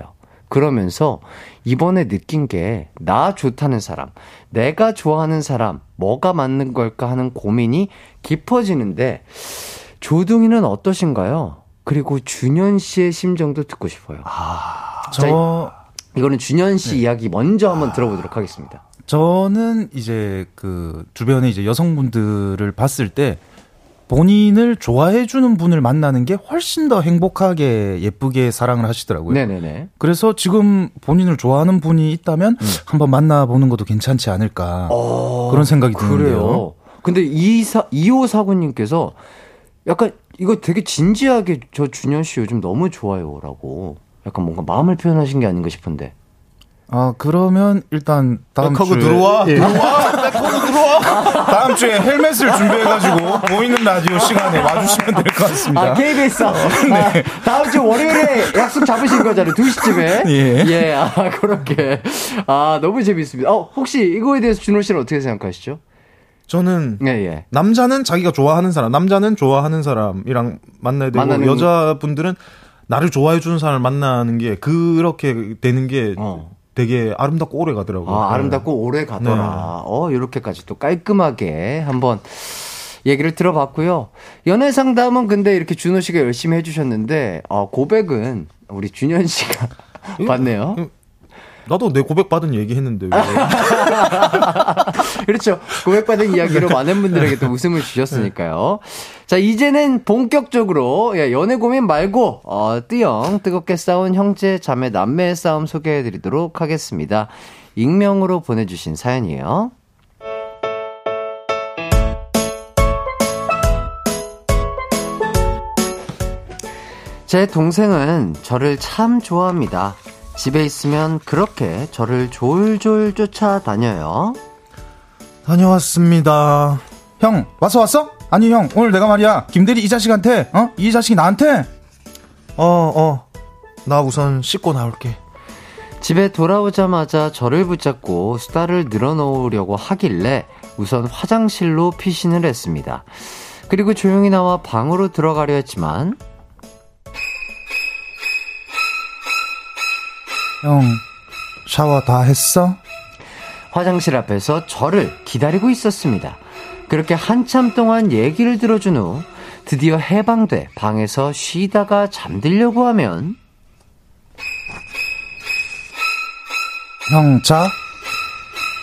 그러면서 이번에 느낀 게 나 좋다는 사람, 내가 좋아하는 사람, 뭐가 맞는 걸까 하는 고민이 깊어지는데 조둥이는 어떠신가요? 그리고 준현 씨의 심정도 듣고 싶어요. 저 이거는 준현 씨 이야기 먼저 한번 들어보도록 하겠습니다. 저는 이제 그 주변에 이제 여성분들을 봤을 때 본인을 좋아해 주는 분을 만나는 게 훨씬 더 행복하게 예쁘게 사랑을 하시더라고요. 네네네. 그래서 지금 본인을 좋아하는 분이 있다면 한번 만나보는 것도 괜찮지 않을까 그런 생각이 드는데요. 그래요. 근데 이사 2549님께서 약간 이거 되게 진지하게 저 준현 씨 요즘 너무 좋아요라고 약간 뭔가 마음을 표현하신 게 아닌가 싶은데. 아 그러면 일단 다음 주에 들어와. 예. 들어와. 백허그 들어와. 다음 주에 헬멧을 준비해가지고 보이는 라디오 시간에 와주시면 될 것 같습니다. 아, KBS. 아, 네. 다음 주 월요일에 약속 잡으신 거잖아요. 2 시쯤에. 예. 예, 아, 그렇게. 아, 너무 재밌습니다. 어, 혹시 이거에 대해서 준호 씨는 어떻게 생각하시죠? 저는 예, 예. 남자는 자기가 좋아하는 사람, 남자는 좋아하는 사람이랑 만나야 되고 만나는- 여자분들은 나를 좋아해 주는 사람을 만나는 게 그렇게 되는 게 어. 되게 아름답고 오래 가더라고요. 아, 아름답고 오래 가더라. 네. 어, 이렇게까지 또 깔끔하게 한번 얘기를 들어봤고요. 연애 상담은 근데 이렇게 준호 씨가 열심히 해주셨는데, 어, 고백은 우리 준현 씨가 받네요. 나도 내 고백 받은 얘기 했는데 왜? 그렇죠. 고백 받은 이야기로 많은 분들에게 또 웃음을 주셨으니까요. 자, 이제는 본격적으로 예, 연애 고민 말고 어, 뜨영 뜨겁게 싸운 형제 자매 남매의 싸움 소개해 드리도록 하겠습니다. 익명으로 보내 주신 사연이에요. 제 동생은 저를 참 좋아합니다. 집에 있으면 그렇게 저를 졸졸 쫓아다녀요. 다녀왔습니다. 형 왔어 왔어? 아니 형 오늘 내가 말이야 김대리 이 자식한테 어? 이 자식이 나한테 어, 어. 나 우선 씻고 나올게. 집에 돌아오자마자 저를 붙잡고 수다를 늘어놓으려고 하길래 우선 화장실로 피신을 했습니다. 그리고 조용히 나와 방으로 들어가려 했지만 형 샤워 다 했어? 화장실 앞에서 저를 기다리고 있었습니다. 그렇게 한참 동안 얘기를 들어준 후 드디어 해방돼 방에서 쉬다가 잠들려고 하면 형 자?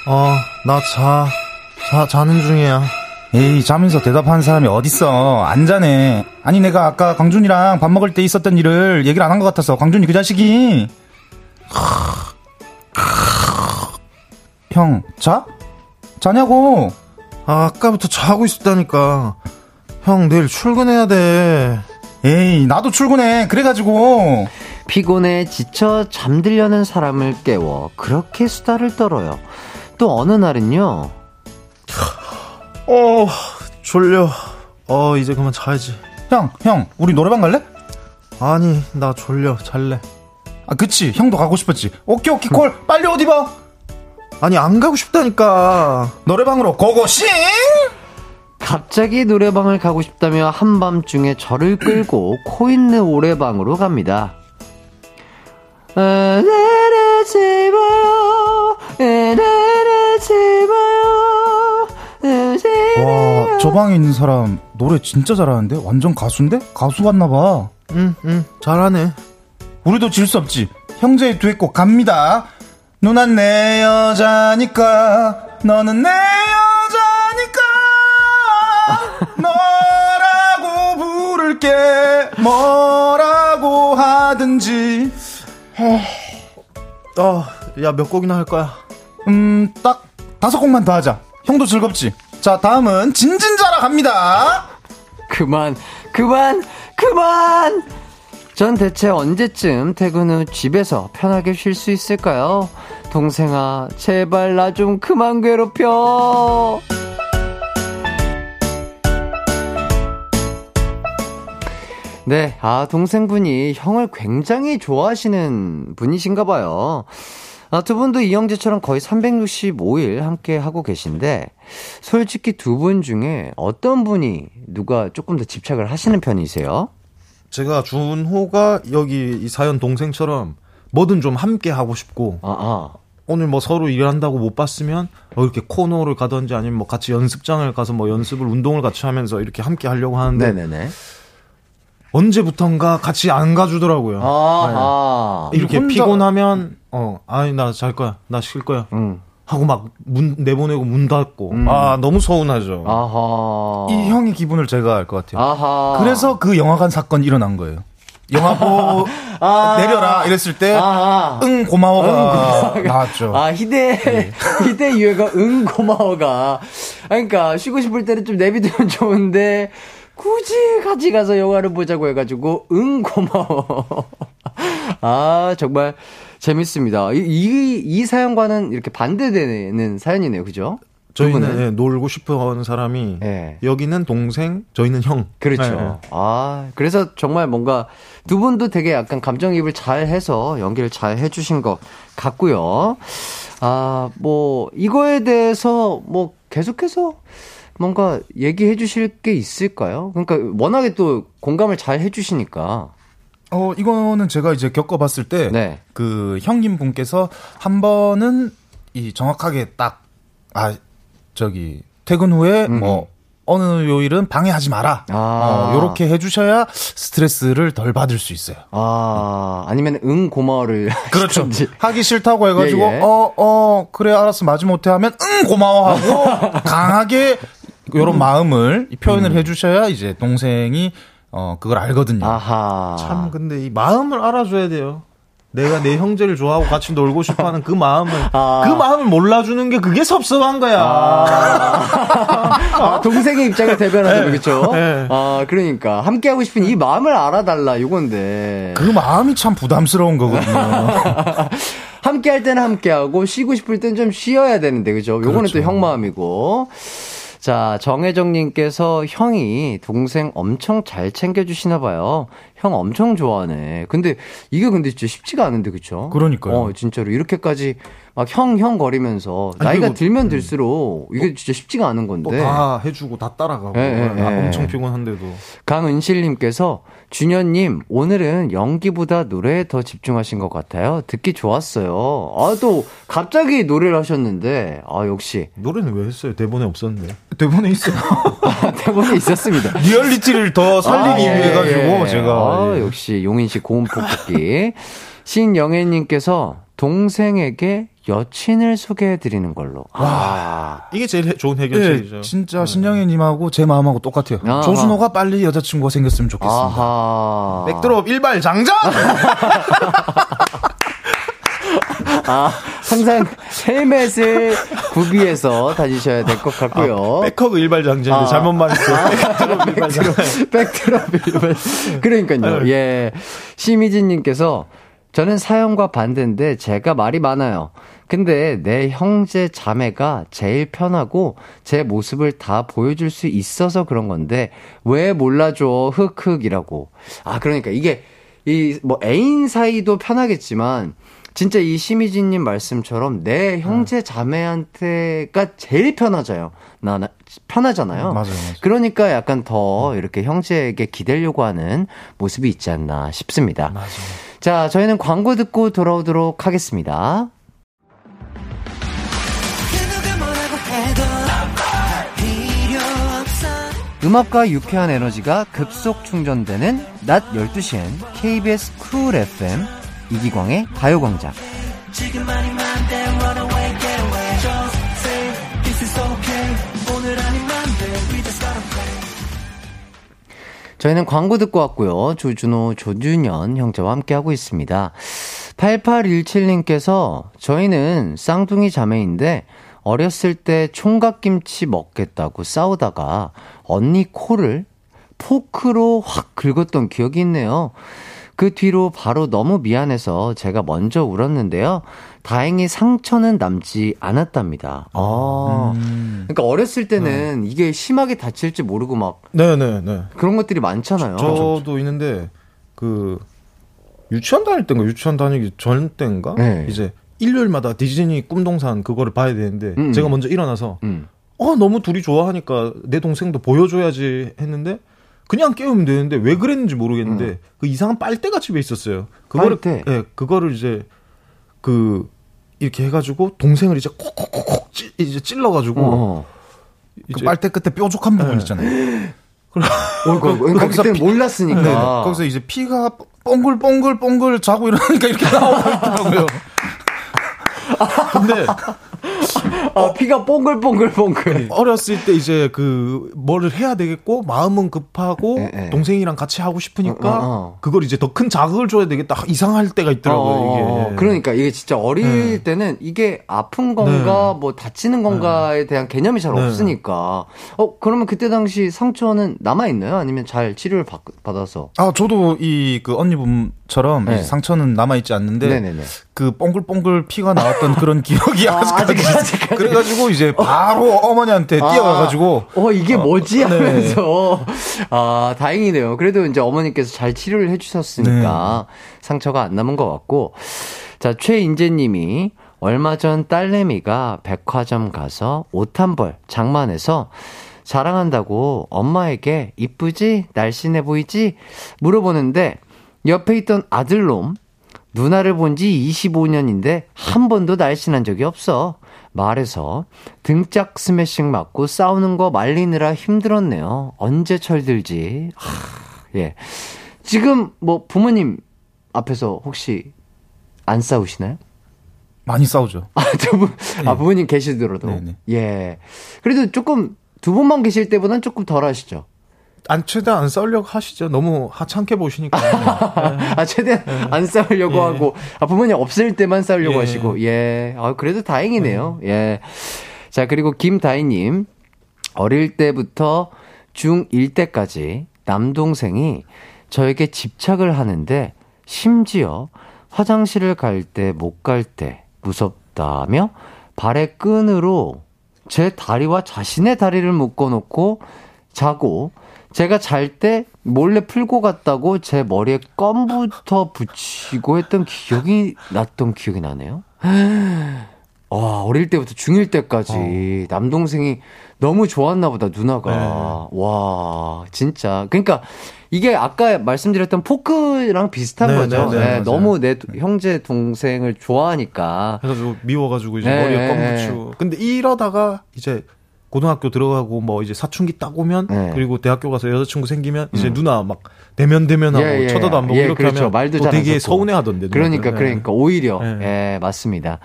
어, 나 자. 자, 자는 중이야. 에이 자면서 대답하는 사람이 어딨어 안 자네 아니 내가 아까 광준이랑 밥 먹을 때 있었던 일을 얘기를 안 한 것 같아서 광준이 그 자식이 형 자? 자냐고 아, 아까부터 자고 있었다니까. 형, 내일 출근해야 돼. 에이 나도 출근해 그래가지고 피곤해 지쳐 잠들려는 사람을 깨워 그렇게 수다를 떨어요. 또 어느 날은요. 어, 졸려. 어, 이제 그만 자야지. 형 형 우리 노래방 갈래? 아니, 나 졸려. 잘래. 아 그치 형도 가고 싶었지 오케이 오케이 콜 빨리 옷 입어 아니, 안 가고 싶다니까. 노래방으로 고고싱 갑자기 노래방을 가고 싶다며 한밤중에 저를 끌고 코 있는 노래방으로 갑니다. 아, 내려지 마요, 내려지 마요, 와, 저저 방에 있는 사람 노래 진짜 잘하는데? 완전 가수인데? 가수 같나 봐. 응, 응, 잘하네. 우리도 질 수 없지. 형제의 두엣곡 갑니다. 누난 내 여자니까, 너는 내 여자니까, 너라고 부를게, 뭐라고 하든지. 어, 야, 몇 곡이나 할 거야? 음, 딱 다섯 곡만 더 하자. 형도 즐겁지? 자, 다음은 진진자라 갑니다. 그만, 그만, 그만! 전 대체 언제쯤 퇴근 후 집에서 편하게 쉴 수 있을까요? 동생아, 제발 나 좀 그만 괴롭혀! 네, 아, 동생분이 형을 굉장히 좋아하시는 분이신가 봐요. 아, 두 분도 이영재처럼 거의 365일 함께 하고 계신데, 솔직히 두 분 중에 어떤 분이 누가 조금 더 집착을 하시는 편이세요? 제가 준호가 여기 이 사연 동생처럼 뭐든 좀 함께 하고 싶고, 아, 아. 오늘 뭐 서로 일한다고 못 봤으면 뭐 이렇게 코너를 가든지 아니면 뭐 같이 연습장을 가서 뭐 연습을 운동을 같이 하면서 이렇게 함께 하려고 하는데 네네네. 언제부턴가 같이 안 가주더라고요. 아, 네. 이렇게 혼자- 피곤하면 어 아니 나 잘 거야 나 쉴 거야 음. 하고 막 문 내보내고 문 닫고 음. 아 너무 서운하죠. 아하. 이 형의 기분을 제가 알 것 같아요. 아하. 그래서 그 영화관 사건이 일어난 거예요. 영화 보고 아. 내려라 이랬을 때, 아하. 응, 고마워가 나왔죠. 아, 희대, 희대 유해가 응 고마워가. 아, 그러니까 쉬고 싶을 때는 좀 내비두면 좋은데 굳이 같이 가서 영화를 보자고 해가지고 응 고마워. 아 정말 재밌습니다. 이, 이, 이 사연과는 이렇게 반대되는 사연이네요, 그죠? 두 저희는? 예, 놀고 싶어 하는 사람이 예. 여기는 동생, 저희는 형. 그렇죠. 예, 아, 그래서 정말 뭔가 두 분도 되게 약간 감정이입을 잘 해서 연기를 잘 해주신 것 같고요. 아, 뭐, 이거에 대해서 뭐 계속해서 뭔가 얘기해 주실 게 있을까요? 그러니까 워낙에 또 공감을 잘 해주시니까. 어, 이거는 제가 이제 겪어봤을 때, 네. 그 형님 분께서 한 번은 이 정확하게 딱, 아, 저기, 퇴근 후에 뭐, 어느 요일은 방해하지 마라. 아. 어, 요렇게 해주셔야 스트레스를 덜 받을 수 있어요. 아, 아니면 응 고마워를. 그렇죠. 하기 싫다고 해가지고, 예, 예. 어, 어, 그래, 알았어, 마지 못해 하면, 응, 고마워하고, 강하게, 요런 마음을 표현을 음. 해주셔야 이제 동생이, 어, 그걸 알거든요. 아하. 참 근데 이 마음을 알아줘야 돼요. 내가 내 형제를 좋아하고 같이 놀고 싶어 하는 그 마음을 아. 그 마음을 몰라주는 게 그게 섭섭한 거야. 아, 동생의 입장을 대변하자면 그렇죠. 네. 아, 그러니까 함께 하고 싶은 이 마음을 알아달라 요건데. 그 마음이 참 부담스러운 거거든요. 함께 할 때는 함께 하고 쉬고 싶을 땐 좀 쉬어야 되는데 그죠? 요거는 그렇죠. 또형 마음이고. 자, 정혜정님께서 형이 동생 엄청 잘 챙겨주시나 봐요. 형 엄청 좋아하네. 근데 이게 근데 진짜 쉽지가 않은데 그쵸? 그러니까요. 어, 진짜로 이렇게까지 막 형, 형 거리면서 아니, 나이가 그리고- 들면 들수록 이게 진짜 쉽지가 않은 또 건데. 다 해주고 다 따라가고 예, 예, 아, 예. 엄청 피곤한데도 강은실님께서 준현님 오늘은 연기보다 노래에 더 집중하신 것 같아요. 듣기 좋았어요. 아 또 갑자기 노래를 하셨는데 아 역시 노래는 왜 했어요? 대본에 없었는데. 대본에 있어요. 대본에 있었습니다. 리얼리티를 더 살리기 아, 예, 위해 가지고 예. 제가 아, 예. 역시 용인 씨 고음 폭격기 신영애님께서 동생에게 여친을 소개해 드리는 걸로. 아, 이게 제일 해- 좋은 예, 해결책이죠. 진짜 신영애님하고 제 마음하고 똑같아요. 아하. 조준호가 빨리 여자친구가 생겼으면 좋겠습니다. 아하. 백드롭 일발 장전. 아, 항상 헬멧을 구비해서 다니셔야 될 것 같고요. 백허그 일발 장전인데 아. 잘못 말했어요. 백드롭 일발 장전. 백드롭 일발. 그러니까요. 예. 심희진님께서 저는 사연과 반대인데 제가 말이 많아요. 근데 내 형제 자매가 제일 편하고 제 모습을 다 보여줄 수 있어서 그런 건데 왜 몰라줘 흑흑이라고. 아 그러니까 이게 이 뭐 애인 사이도 편하겠지만 진짜 이 심희진님 말씀처럼 내 형제 자매한테가 제일 편하잖아요. 나, 나 편하잖아요. 맞아요, 맞아요. 그러니까 약간 더 이렇게 형제에게 기대려고 하는 모습이 있지 않나 싶습니다. 자, 저희는 광고 듣고 돌아오도록 하겠습니다. 음악과 유쾌한 에너지가 급속 충전되는 낮 12시엔 KBS 쿨 FM 이기광의 가요광장. 저희는 광고 듣고 왔고요. 조준호, 조준현 형제와 함께하고 있습니다. 8817님께서 저희는 쌍둥이 자매인데 어렸을 때 총각김치 먹겠다고 싸우다가 언니 코를 포크로 확 긁었던 기억이 있네요. 그 뒤로 바로 너무 미안해서 제가 먼저 울었는데요. 다행히 상처는 남지 않았답니다. 아. 그러니까 어렸을 때는 이게 심하게 다칠지 모르고 막 네네네. 그런 것들이 많잖아요. 저 도 있는데 그 유치원 다닐 때인가 유치원 다니기 전 때인가 네. 이제 일요일마다 디즈니 꿈동산 그거를 봐야 되는데 음. 제가 먼저 일어나서 음. 어 너무 둘이 좋아하니까 내 동생도 보여줘야지 했는데 그냥 깨우면 되는데 왜 그랬는지 모르겠는데 그 이상한 빨대가 집에 있었어요. 그거를 음. 빨대? 예, 그거를 이제 그 이렇게 해가지고 동생을 이제 콕콕콕콕 찌- 이제 찔러가지고 어. 그 빨대 끝에 뾰족한 부분 있잖아요. 어, 그, 그러니까 거기서 그때는 피- 몰랐으니까. 네, 거기서 이제 피가 뽕글뽕글뽕글 자고 이러니까 이렇게 나오고 있더라고요. 근데 아, 피가 뽕글뽕글뽕글. 어렸을 때 이제 그 뭐를 해야 되겠고 마음은 급하고 예, 예. 동생이랑 같이 하고 싶으니까 어, 어, 어. 그걸 이제 더 큰 자극을 줘야 되겠다 이상할 때가 있더라고요 어, 이게 그러니까 이게 진짜 어릴 네. 때는 이게 아픈 건가 뭐 다치는 건가에 대한 개념이 잘 네. 없으니까. 어 그러면 그때 당시 상처는 남아 있나요? 아니면 잘 치료를 받, 받아서? 아, 저도 이 그 언니분 처럼 네. 상처는 남아있지 않는데 네네네. 그 뽕글뽕글 피가 나왔던 그런 기억이 아, 아직까지. 그래가지고 이제 바로 어 머니한테 아, 뛰어가가지고 어 이게 뭐지 네. 하면서 아 다행이네요. 그래도 이제 어머니께서 잘 치료를 해주셨으니까 네. 상처가 안 남은 것 같고 자 최인재님이 얼마 전 딸내미가 백화점 가서 옷 한 벌 장만해서 자랑한다고 엄마에게 이쁘지 날씬해 보이지 물어보는데 옆에 있던 아들놈 누나를 본 지 25년인데 한 번도 날씬한 적이 없어. 말해서 등짝 스매싱 맞고 싸우는 거 말리느라 힘들었네요. 언제 철들지? 하, 예. 지금 뭐 부모님 앞에서 혹시 안 싸우시나요? 많이 싸우죠. 아, 두 분, 아, 부모님 계시더라도. 네네. 예. 그래도 조금 두 분만 계실 때보다는 조금 덜 하시죠. 안 최대한 안 싸우려고 하시죠 너무 하찮게 보시니까 아, 최대한 안 싸우려고 예. 하고, 아, 부모님 없을 때만 싸우려고 예. 하시고, 예. 아, 그래도 다행이네요. 예. 자, 그리고 김다희님. 어릴 때부터 중1 때까지 남동생이 저에게 집착을 하는데, 심지어 화장실을 갈 때, 못 갈 때, 무섭다며 발의 끈으로 제 다리와 자신의 다리를 묶어놓고 자고 제가 잘 때 몰래 풀고 갔다고 제 머리에 껌부터 붙이고 했던 기억이 났던 기억이 나네요. 와, 어릴 때부터 중1 때까지 남동생이 너무 좋았나 보다, 누나가. 와, 진짜. 그러니까 이게 아까 말씀드렸던 포크랑 비슷한 네, 거죠. 네, 네, 예, 맞아요. 너무 내 형제, 동생을 좋아하니까. 해가지고 미워가지고 이제 네, 머리에 네, 껌 네. 붙이고 근데 이러다가 이제 고등학교 들어가고 뭐 이제 사춘기 딱 오면 네. 그리고 대학교 가서 여자친구 생기면 이제 누나 막 대면 대면하고 예, 예. 쳐다도 안 보고 예, 이렇게 그렇죠. 하면 말도 또잘 되게. 서운해하던데 그러니까, 누나들. 그러니까, 오히려. 네. 예, 맞습니다.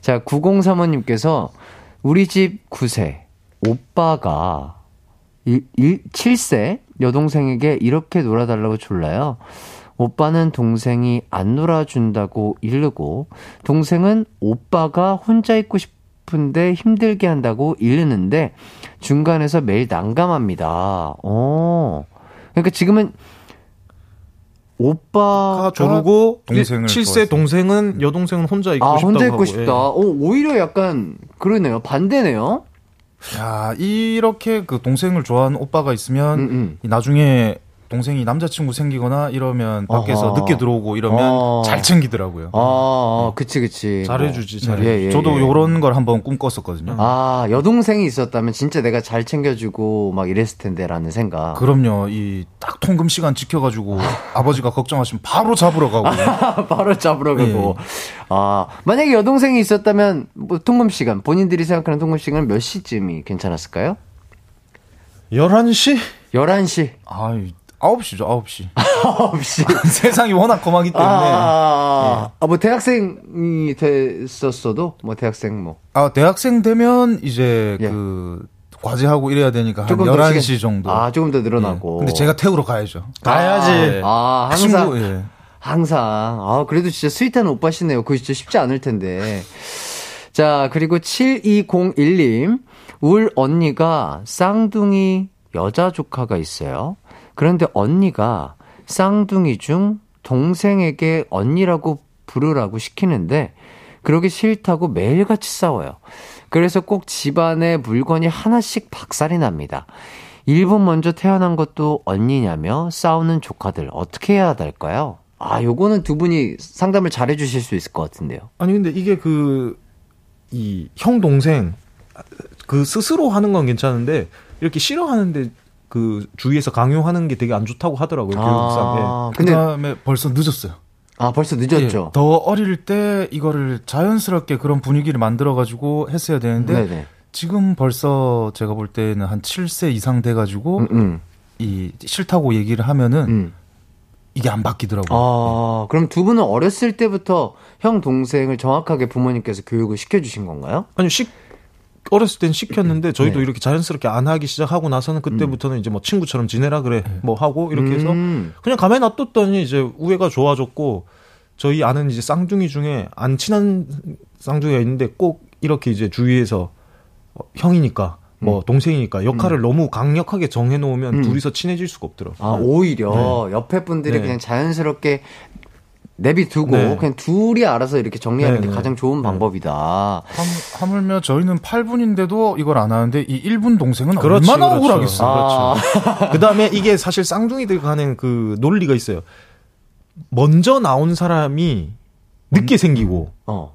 자, 9035님께서 우리 집 9세 오빠가 1, 7세 여동생에게 이렇게 놀아달라고 졸라요. 오빠는 동생이 안 놀아준다고 이르고, 동생은 오빠가 혼자 있고 싶 은데 힘들게 한다고 이르는데, 중간에서 매일 난감합니다. 어. 그러니까 지금은 오빠가 가 조르고 동생을 7세 좋아했어요. 동생은 여동생은 혼자 있고 아, 싶다고 혼자 있고 하고, 싶다. 예. 어, 오히려 약간, 그러네요. 반대네요. 야, 이렇게 그 동생을 좋아하는 오빠가 있으면 음, 음. 이 나중에 동생이 남자친구 생기거나 이러면 밖에서 어허. 늦게 들어오고 이러면 어. 잘 챙기더라고요. 아, 아, 그치, 그치. 잘해주지 뭐. 잘해. 예, 예, 저도 예. 요런 걸 한번 꿈꿨었거든요. 아, 여동생이 있었다면 진짜 내가 잘 챙겨주고 막 이랬을 텐데라는 생각. 그럼요. 이 딱 통금 시간 지켜가지고 아버지가 걱정하시면 바로 잡으러 가고. 바로 잡으러 가고. 아, 만약에 여동생이 있었다면, 뭐, 통금 시간, 본인들이 생각하는 통금 시간은 몇 시쯤이 괜찮았을까요? 11시? 11시. 아, 9시죠, 9시. 9시. 세상이 워낙 험하기 때문에. 아, 아, 뭐 대학생이 됐었어도 뭐 대학생 뭐 아, 대학생 되면 이제 예. 그 과제하고 이래야 되니까 한 조금 더 11시 시간- 정도. 아, 조금 더 늘어나고. 예. 근데 제가 태우러 가야죠. 가야지. 아, 항상 친구, 예. 항상. 아, 그래도 진짜 스윗한 오빠시네요. 그거 진짜 쉽지 않을 텐데. 자, 그리고 7201님. 울 언니가 쌍둥이 여자 조카가 있어요. 그런데 언니가 쌍둥이 중 동생에게 언니라고 부르라고 시키는데 그러기 싫다고 매일같이 싸워요. 그래서 꼭 집안에 물건이 하나씩 박살이 납니다. 1분 먼저 태어난 것도 언니냐며 싸우는 조카들 어떻게 해야 될까요? 아, 요거는 두 분이 상담을 잘 해주실 수 있을 것 같은데요. 아니 근데 이게 그 이 형 동생 그 스스로 하는 건 괜찮은데 이렇게 싫어하는데 그 주위에서 강요하는 게 되게 안 좋다고 하더라고요 교육상. 예. 아, 근데 그다음에 벌써 늦었어요. 아 벌써 늦었죠. 예, 더 어릴 때 이거를 자연스럽게 그런 분위기를 만들어 가지고 했어야 되는데 네네. 지금 벌써 제가 볼 때는 한 7세 이상 돼 가지고 음, 음, 이 싫다고 얘기를 하면은 음. 이게 안 바뀌더라고요. 아, 그럼 두 분은 어렸을 때부터 형 동생을 정확하게 부모님께서 교육을 시켜주신 건가요? 아니 식 어렸을 땐 시켰는데 저희도 네. 이렇게 자연스럽게 안 하기 시작하고 나서는 그때부터는 이제 뭐 친구처럼 지내라 그래 뭐 하고 이렇게 해서 음. 그냥 가만히 놔뒀더니 이제 우애가 좋아졌고 저희 아는 이제 쌍둥이 중에 안 친한 쌍둥이가 있는데 꼭 이렇게 이제 주위에서 어, 형이니까 뭐 동생이니까 역할을 너무 강력하게 정해놓으면 음. 둘이서 친해질 수가 없더라고요. 아, 오히려 옆에 분들이 네. 그냥 자연스럽게 내비두고 네. 그냥 둘이 알아서 이렇게 정리하는 네, 게 네. 가장 좋은 방법이다. 함, 하물며 저희는 8분인데도 이걸 안 하는데 이 1분 동생은 그렇지, 얼마나 그렇죠. 억울하겠어요. 아, 그 다음에 이게 사실 쌍둥이들 간의 그 논리가 있어요. 먼저 나온 사람이 늦게 생기고 어,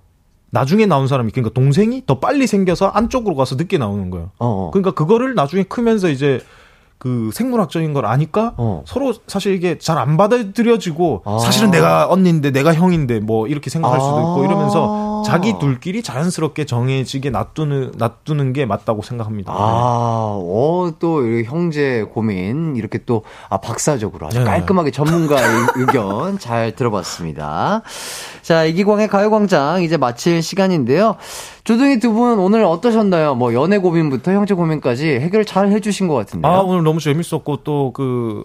나중에 나온 사람이 그러니까 동생이 더 빨리 생겨서 안쪽으로 가서 늦게 나오는 거예요. 어, 어. 그러니까 그거를 나중에 크면서 이제 그 생물학적인 걸 아니까 어. 서로 사실 이게 잘 안 받아들여지고 아. 사실은 내가 언니인데 내가 형인데 뭐 이렇게 생각할 수도 있고 아. 이러면서 자기 둘끼리 자연스럽게 정해지게 놔두는 놔두는 게 맞다고 생각합니다. 아, 어, 또, 이 형제 고민, 이렇게 또, 아, 박사적으로 아주 네. 깔끔하게 전문가의 의견 잘 들어봤습니다. 자, 이기광의 가요광장 이제 마칠 시간인데요. 조둥이 두 분 오늘 어떠셨나요? 뭐, 연애 고민부터 형제 고민까지 해결 잘 해주신 것 같은데요. 아, 오늘 너무 재밌었고 또 그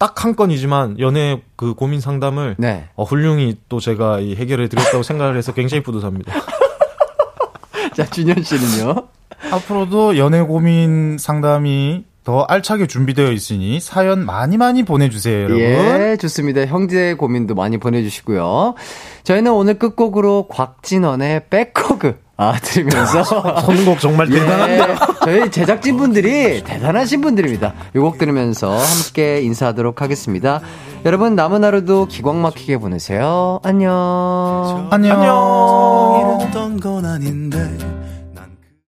딱 한 건이지만 연애 그 고민 상담을 네. 어, 훌륭히 또 제가 이 해결해 드렸다고 생각을 해서 굉장히 뿌듯합니다. 자, 준현 씨는요? 앞으로도 연애 고민 상담이 더 알차게 준비되어 있으니 사연 많이 많이 보내주세요, 여러분. 예, 좋습니다. 형제 고민도 많이 보내주시고요. 저희는 오늘 끝곡으로 곽진언의 백허그 아 들으면서 선곡 정말 대단한데. 예, 저희 제작진 분들이 대단하신 분들입니다. 요 곡 들으면서 함께 인사하도록 하겠습니다. 여러분 남은 하루도 기광 막히게 보내세요. 안녕. 안녕. 아닌데